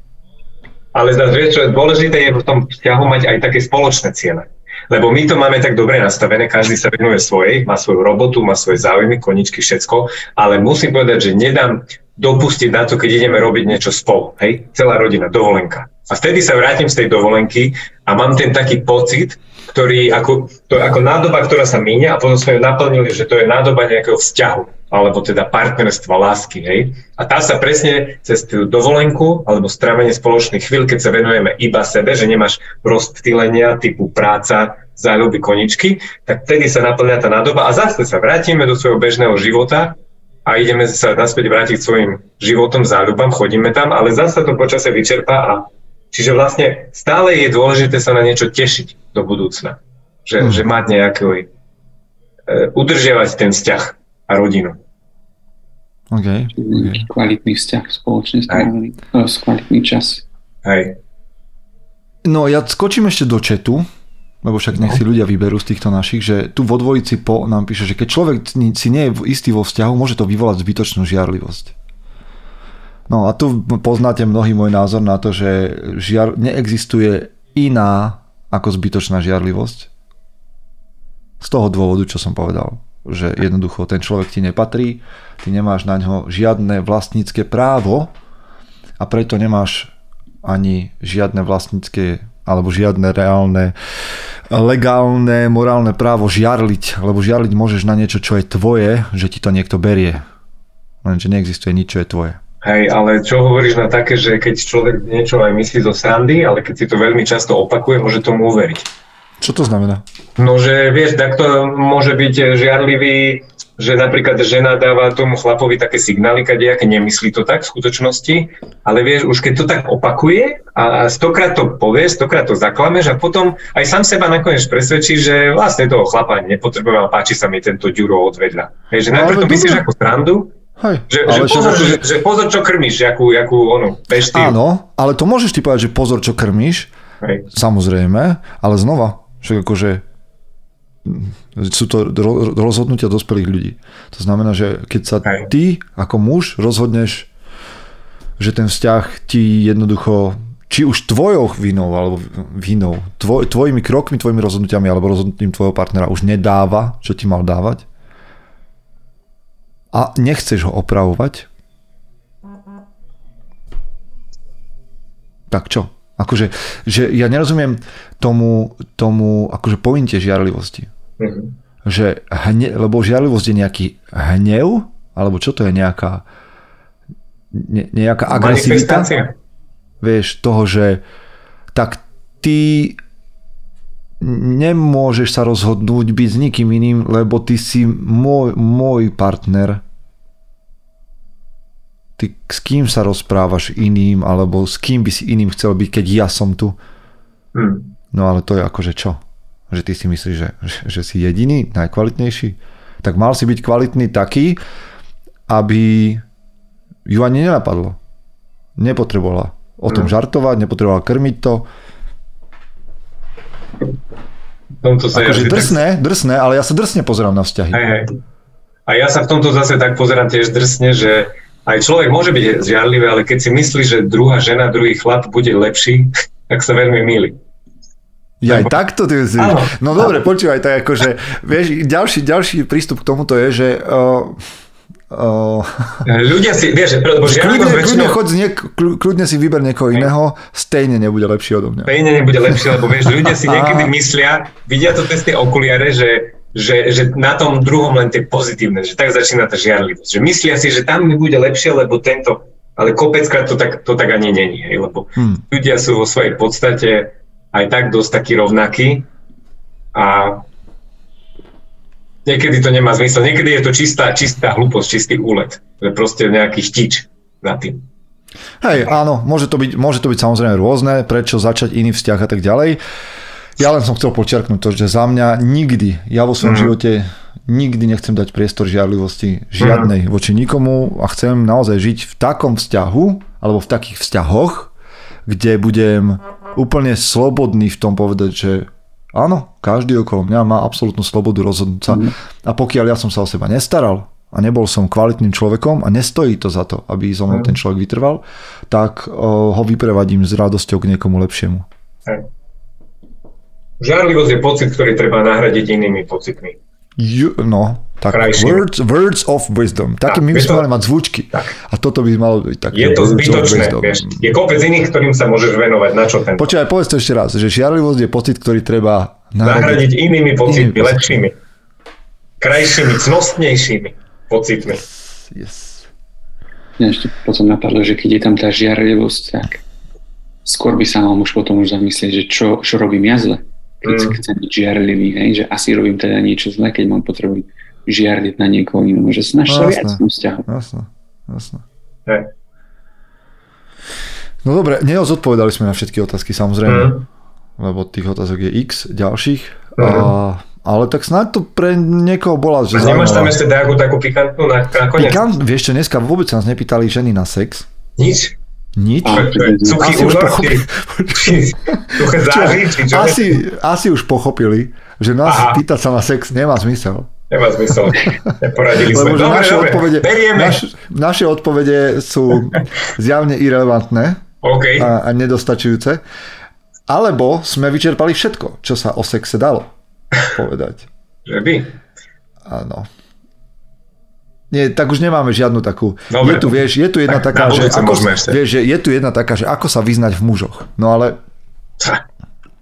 ale zase vieš, čo dôležité je v tom vzťahu mať aj také spoločné ciele. Lebo my to máme tak dobre nastavené, každý sa venuje svojej, má svoju robotu, má svoje záujmy, koničky, všetko, ale musím povedať, že nedám dopustiť na to, keď ideme robiť niečo spolu. Hej? Celá rodina, dovolenka. A vtedy sa vrátim z tej dovolenky a mám ten taký pocit, ktorý ako, to ako nádoba, ktorá sa míňa a potom sme ju naplnili, že to je nádoba nejakého vzťahu alebo teda partnerstva, lásky, hej. A tá sa presne cez tú dovolenku alebo strávenie spoločných chvíľ, keď sa venujeme iba sebe, že nemáš rozptýlenia typu práca, záľuby, koničky, tak vtedy sa naplňa tá nádoba a zase sa vrátime do svojho bežného života a ideme sa naspäť vrátiť svojim životom, záľubám, chodíme tam, ale zase to počasie vyčerpá a čiže vlastne stále je dôležité sa na niečo tešiť do budúcna. Že, hmm. že mať nejaký, e, udržiavať ten vzťah a rodinu. Okay, okay. Kvalitný vzťah spoločne strávený, kvalitný čas. Hej. No ja skočím ešte do četu, lebo však nech no. si ľudia vyberú z týchto našich, že tu vo dvojici po nám píše, že keď človek si nie je istý vo vzťahu, môže to vyvolať zbytočnú žiarlivosť. No a tu poznáte mnohý môj názor na to, že žiar, neexistuje iná ako zbytočná žiarlivosť. Z toho dôvodu, čo som povedal že jednoducho ten človek ti nepatrí, ty nemáš na ňo žiadne vlastnícke právo a preto nemáš ani žiadne vlastnícke alebo žiadne reálne, legálne, morálne právo žiarliť, lebo žiarliť môžeš na niečo, čo je tvoje, že ti to niekto berie. Lenže neexistuje nič, čo je tvoje. Hej, ale čo hovoríš na také, že keď človek niečo aj myslí zo srandy, ale keď si to veľmi často opakuje, môže tomu uveriť. Čo to znamená? No, že vieš, takto môže byť žiarlivý, že napríklad žena dáva tomu chlapovi také signály, kadejaké nemyslí to tak v skutočnosti, ale vieš, už keď to tak opakuje a stokrát to povie, stokrát to zaklameš a potom aj sám seba nakoniec presvedčí, že vlastne toho chlapa nepotreboval, páči sa mi tento ďuro odvedľa. Hej, že no, najprv to myslíš ako strandu, Hej, že, že, pozor, že, že, že pozor, čo krmíš, jakú, jakú onu, peštiu. Áno, ale to môžeš ti povedať, že pozor, čo krmíš, Hej. samozrejme, ale znova, však akože sú to rozhodnutia dospelých ľudí. To znamená, že keď sa ty ako muž rozhodneš, že ten vzťah ti jednoducho či už tvojou vinou alebo vinou, tvoj, tvojimi krokmi, tvojimi rozhodnutiami alebo rozhodnutím tvojho partnera už nedáva, čo ti mal dávať a nechceš ho opravovať, tak čo? Akože, že ja nerozumiem tomu, tomu akože pointe žiarlivosti. Mm-hmm. Že hne, lebo žiarlivosť je nejaký hnev, alebo čo to je nejaká ne, nejaká agresivita. Vieš, toho, že tak ty nemôžeš sa rozhodnúť byť s nikým iným, lebo ty si môj, môj partner ty s kým sa rozprávaš iným, alebo s kým by si iným chcel byť, keď ja som tu. Hmm. No ale to je akože čo? Že ty si myslíš, že, že, si jediný, najkvalitnejší? Tak mal si byť kvalitný taký, aby ju ani nenapadlo. Nepotrebovala o tom hmm. žartovať, nepotrebovala krmiť to. Tomto sa akože ja drsné, tak... drsné, ale ja sa drsne pozerám na vzťahy. Hej, hej. A ja sa v tomto zase tak pozerám tiež drsne, že aj človek môže byť žiarlivý, ale keď si myslí, že druhá žena, druhý chlap bude lepší, tak sa veľmi míli. Ja aj takto ty si... No dobre, počúvaj, tak akože, vieš, ďalší, ďalší prístup k tomuto je, že uh, Uh, ľudia si, vieš, lebo kľudne, väčšinou... kľudne, niek- kľudne si vyber niekoho iného, stejne nebude lepší odo mňa. Stejne nebude lepší, lebo vieš, ľudia si niekedy myslia, vidia to cez tie okuliare, že že, že na tom druhom len tie pozitívne, že tak začína tá žiarlivosť. Že myslia si, že tam mi bude lepšie, lebo tento, ale kopeckrát to tak, to tak ani není, hej, lebo hmm. ľudia sú vo svojej podstate aj tak dosť takí rovnakí a niekedy to nemá zmysel. Niekedy je to čistá, čistá hlúposť, čistý úlet. To je proste nejaký štič za tým. Hej, áno, môže to, byť, môže to byť samozrejme rôzne, prečo začať iný vzťah a tak ďalej. Ja len som chcel počiarknúť to, že za mňa nikdy, ja vo svojom mm. živote nikdy nechcem dať priestor žiarlivosti žiadnej mm. voči nikomu a chcem naozaj žiť v takom vzťahu, alebo v takých vzťahoch, kde budem úplne slobodný v tom povedať, že áno, každý okolo mňa má absolútnu slobodu rozhodnúť sa. Mm. A pokiaľ ja som sa o seba nestaral a nebol som kvalitným človekom a nestojí to za to, aby so mnou mm. ten človek vytrval, tak ho vyprevadím s radosťou k niekomu lepšiemu. Hej. Žarlivosť je pocit, ktorý treba nahradiť inými pocitmi. You, no, tak words, words of wisdom. Také my by sme mali mať zvučky. Tak. A toto by malo byť také Je to zbytočné, vieš. Je kopec iných, ktorým sa môžeš venovať. Na čo ten? Počkaj, povedz to ešte raz, že žiarlivosť je pocit, ktorý treba nahradiť, nahradiť inými pocitmi, inými lepšími. Krajšími, cnostnejšími pocitmi. Yes. Mňa ešte potom napadlo, že keď je tam tá žiarlivosť, tak skôr by sa mal muž potom už zamyslieť, že čo, čo robím ja zle keď mm. chcem byť žiarlivý, hej, že asi robím teda niečo zle, keď mám potrebu žiarliť na niekoho iného, že snaž sa no, viac v tom vzťahu. Jasné, jasné. Hey. No dobre, neozodpovedali sme na všetky otázky samozrejme, mm. lebo tých otázok je x ďalších, mm. a, ale tak snáď to pre niekoho bola, že Nemáš tam ešte takú, takú pikantnú na, na koniec? Pikant, vieš čo, dneska vôbec sa nás nepýtali ženy na sex. Nič. Nič? Suchý asi, už pochopili, asi, asi už pochopili, že nás Aha. pýtať sa na sex nemá zmysel. Nemá zmysel. Neporadili sme. Lebo naše, dobre, odpovede, naš, naše odpovede sú zjavne irrelevantné okay. a, a nedostačujúce. Alebo sme vyčerpali všetko, čo sa o sexe dalo povedať. Že by? Áno. Nie, tak už nemáme žiadnu takú. Dobre, je tu, vieš, je tu jedna tak, taká, že ako, vieš, že je tu jedna taká, že ako sa vyznať v mužoch. No ale...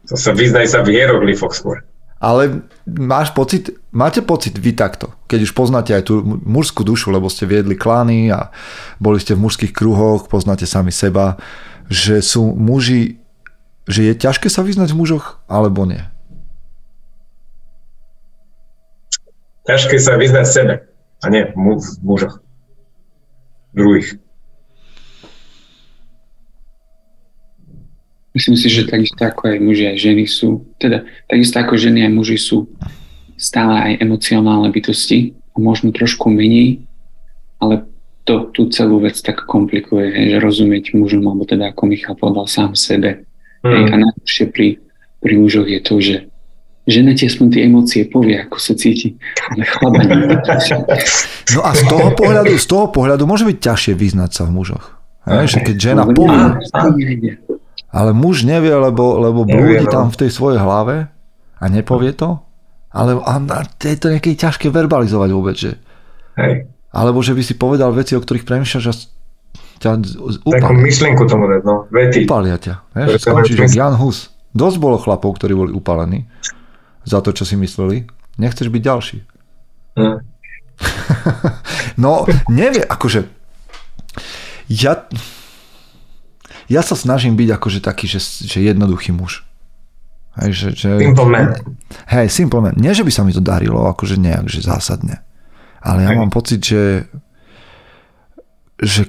To sa vyznaj sa v hieroglyfoch skôr. Ale máš pocit, máte pocit vy takto, keď už poznáte aj tú mužskú dušu, lebo ste viedli klány a boli ste v mužských kruhoch, poznáte sami seba, že sú muži, že je ťažké sa vyznať v mužoch, alebo nie? Ťažké sa vyznať sebe a nie v mužoch. Druhých. Myslím si, že takisto ako aj muži, aj ženy sú, teda takisto ako ženy aj muži sú stále aj emocionálne bytosti a možno trošku menej, ale to tú celú vec tak komplikuje, že rozumieť mužom, alebo teda ako Michal povedal sám sebe. Mm. a najlepšie pri, pri mužoch je to, že žena ti aspoň tie emócie povie, ako sa cíti, ale chlaba No a z toho pohľadu, z toho pohľadu môže byť ťažšie vyznať sa v mužoch. Hej, že keď žena povie, ale muž nevie, lebo, lebo blúdi no. tam v tej svojej hlave a nepovie to, ale a, je to nejaké ťažké verbalizovať vôbec, že Hej. Alebo že by si povedal veci, o ktorých premýšľaš a ťa upália. Takú myšlienku tomu dať, no, vety. Upália ťa. Vieš, skončíš jak Jan Hus. Dosť bolo chlapov, ktorí boli upálení za to, čo si mysleli. Nechceš byť ďalší. Hm. no, nevie, akože ja, ja sa snažím byť akože taký, že, že jednoduchý muž. Hej, že, že, simple man. Hej, simple man. Nie, že by sa mi to darilo akože nejak, že zásadne. Ale ja hej. mám pocit, že že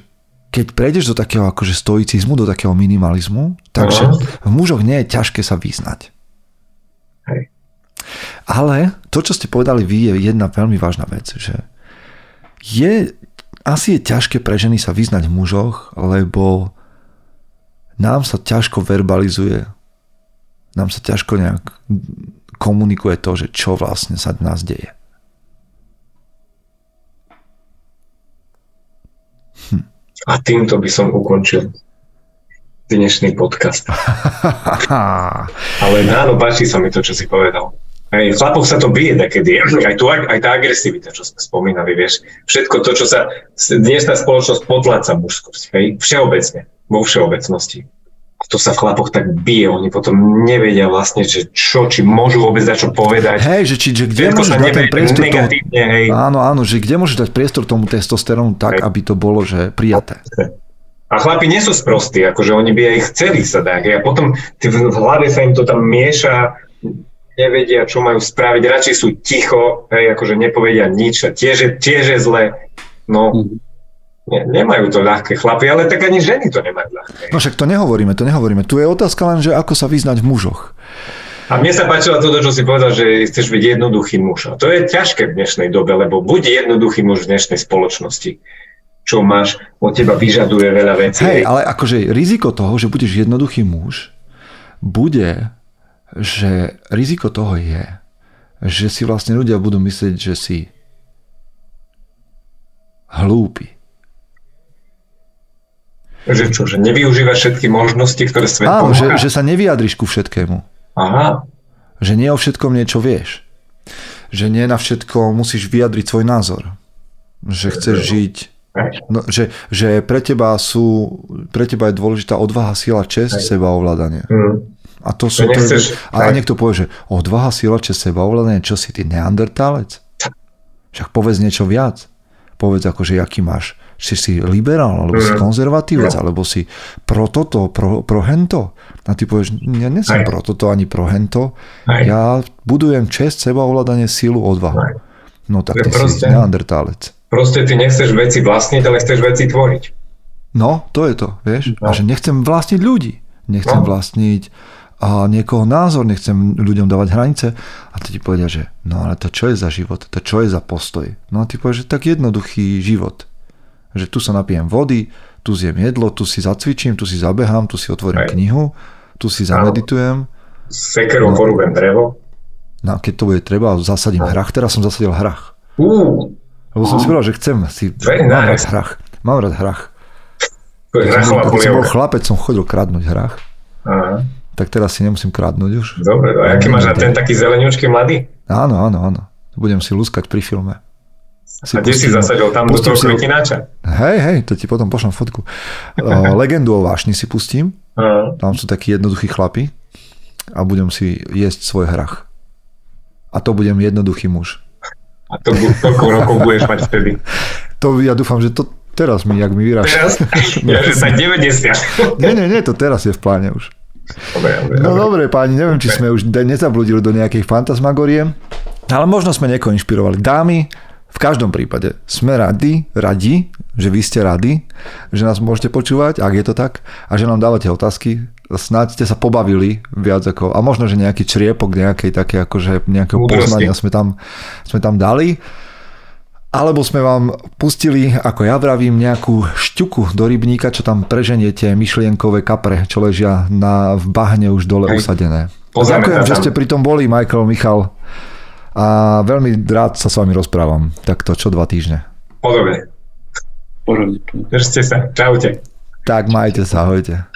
keď prejdeš do takého akože stoicizmu, do takého minimalizmu, takže v mužoch nie je ťažké sa vyznať. Hej. Ale to, čo ste povedali vy, je jedna veľmi vážna vec, že je, asi je ťažké pre ženy sa vyznať v mužoch, lebo nám sa ťažko verbalizuje, nám sa ťažko nejak komunikuje to, že čo vlastne sa v nás deje. Hm. A týmto by som ukončil dnešný podcast. Ale áno, páči sa mi to, čo si povedal. Hej, chlapov sa to bije takedy, aj, tu, aj tá agresivita, čo sme spomínali, vieš. Všetko to, čo sa dnesná spoločnosť potláca mužskosť, hej, všeobecne, vo všeobecnosti. A to sa v chlapoch tak bije, oni potom nevedia vlastne, že čo, či môžu vôbec dať čo povedať. Hej, že, či, že kde môžeš dať ten priestor tomu, hej. Áno, áno, že kde môžeš dať priestor tomu testosterónu tak, hej. aby to bolo, že prijaté. A chlapi nie sú sprostí, akože oni by aj chceli sa dať. A potom v hlave sa im to tam mieša, nevedia, čo majú spraviť, radšej sú ticho, hej, akože nepovedia nič a tiež je, tiež je zle. No, Ne, nemajú to ľahké chlapy, ale tak ani ženy to nemajú ľahké. No však to nehovoríme, to nehovoríme. Tu je otázka len, že ako sa vyznať v mužoch. A mne sa páčilo toto, čo si povedal, že chceš byť jednoduchý muž. A to je ťažké v dnešnej dobe, lebo buď jednoduchý muž v dnešnej spoločnosti, čo máš, od teba vyžaduje veľa vecí. Hej, ale akože riziko toho, že budeš jednoduchý muž, bude, že riziko toho je, že si vlastne ľudia budú myslieť, že si hlúpy. Že čo, že nevyužívaš všetky možnosti, ktoré svet Áno, že, že sa nevyjadriš ku všetkému. Aha. Že nie o všetkom niečo vieš. Že nie na všetko musíš vyjadriť svoj názor. Že chceš žiť No, že, že pre teba sú, pre teba je dôležitá odvaha, sila, čest, seba ovládanie. Mm. A to sú... To nechceš, a niekto povie, že odvaha, sila, čest, seba ovládanie, čo si ty, neandertálec? Však povedz niečo viac. Povedz akože, aký máš či si liberál, alebo mm. si konzervatívec, no. alebo si pro toto, pro, pro hento. A ty povieš, ja nie som pro toto ani pro hento. Aj. Ja budujem čest, seba ovládanie, sílu, odvahu. Aj. No tak ty proste, si neandertálec. Proste ty nechceš veci vlastniť, ale chceš veci tvoriť. No, to je to, vieš. No. A že nechcem vlastniť ľudí. Nechcem no. vlastniť a niekoho názor, nechcem ľuďom dávať hranice. A ty ti povedia, že no ale to čo je za život, to čo je za postoj. No a ty povieš, že tak jednoduchý život že tu sa napijem vody, tu zjem jedlo, tu si zacvičím, tu si zabehám, tu si otvorím Aj. knihu, tu si zameditujem. Sekerou no, porúbem drevo. No keď to bude treba, zasadím hrach. Teraz som zasadil hrach. Uh. Lebo som si povedal, že chcem si... Very mám nice. rád hrach. Mám rád hrach. Keď som bol chlapec, som chodil kradnúť hrach. Aha. Tak teraz si nemusím kradnúť už. Dobre, a aký máš na ten taký zeleňučký mladý? Áno, áno, áno. Budem si lúskať pri filme. Si a kde si zasadil? Tam do toho kvetináča? Hej, hej, to ti potom pošlem fotku. Uh, legendu o vášni si pustím. Uh. Tam sú takí jednoduchí chlapi a budem si jesť svoj hrach. A to budem jednoduchý muž. A to koľko rokov budeš mať vtedy? To ja dúfam, že to teraz mi, jak mi vyráš. Teraz? Ja, že sa 90. nie, nie, nie, to teraz je v pláne už. Dobre, dobre, no dobre, páni, neviem, či sme už nezabludili do nejakej fantasmagorie, ale možno sme niekoho inšpirovali. Dámy, v každom prípade sme radi, radi, že vy ste radi, že nás môžete počúvať, ak je to tak, a že nám dávate otázky. Snáď ste sa pobavili viac ako, a možno, že nejaký čriepok nejakej také akože nejakého poznania sme tam, sme tam dali. Alebo sme vám pustili, ako ja vravím, nejakú šťuku do rybníka, čo tam preženiete myšlienkové kapre, čo ležia na, v bahne už dole Hej. usadené. Pozrieme Ďakujem, že ste pri tom boli, Michael, Michal a veľmi rád sa s vami rozprávam. Takto čo dva týždne. Podobne. Podobne. Držte sa. Čaute. Tak majte sa, ahojte.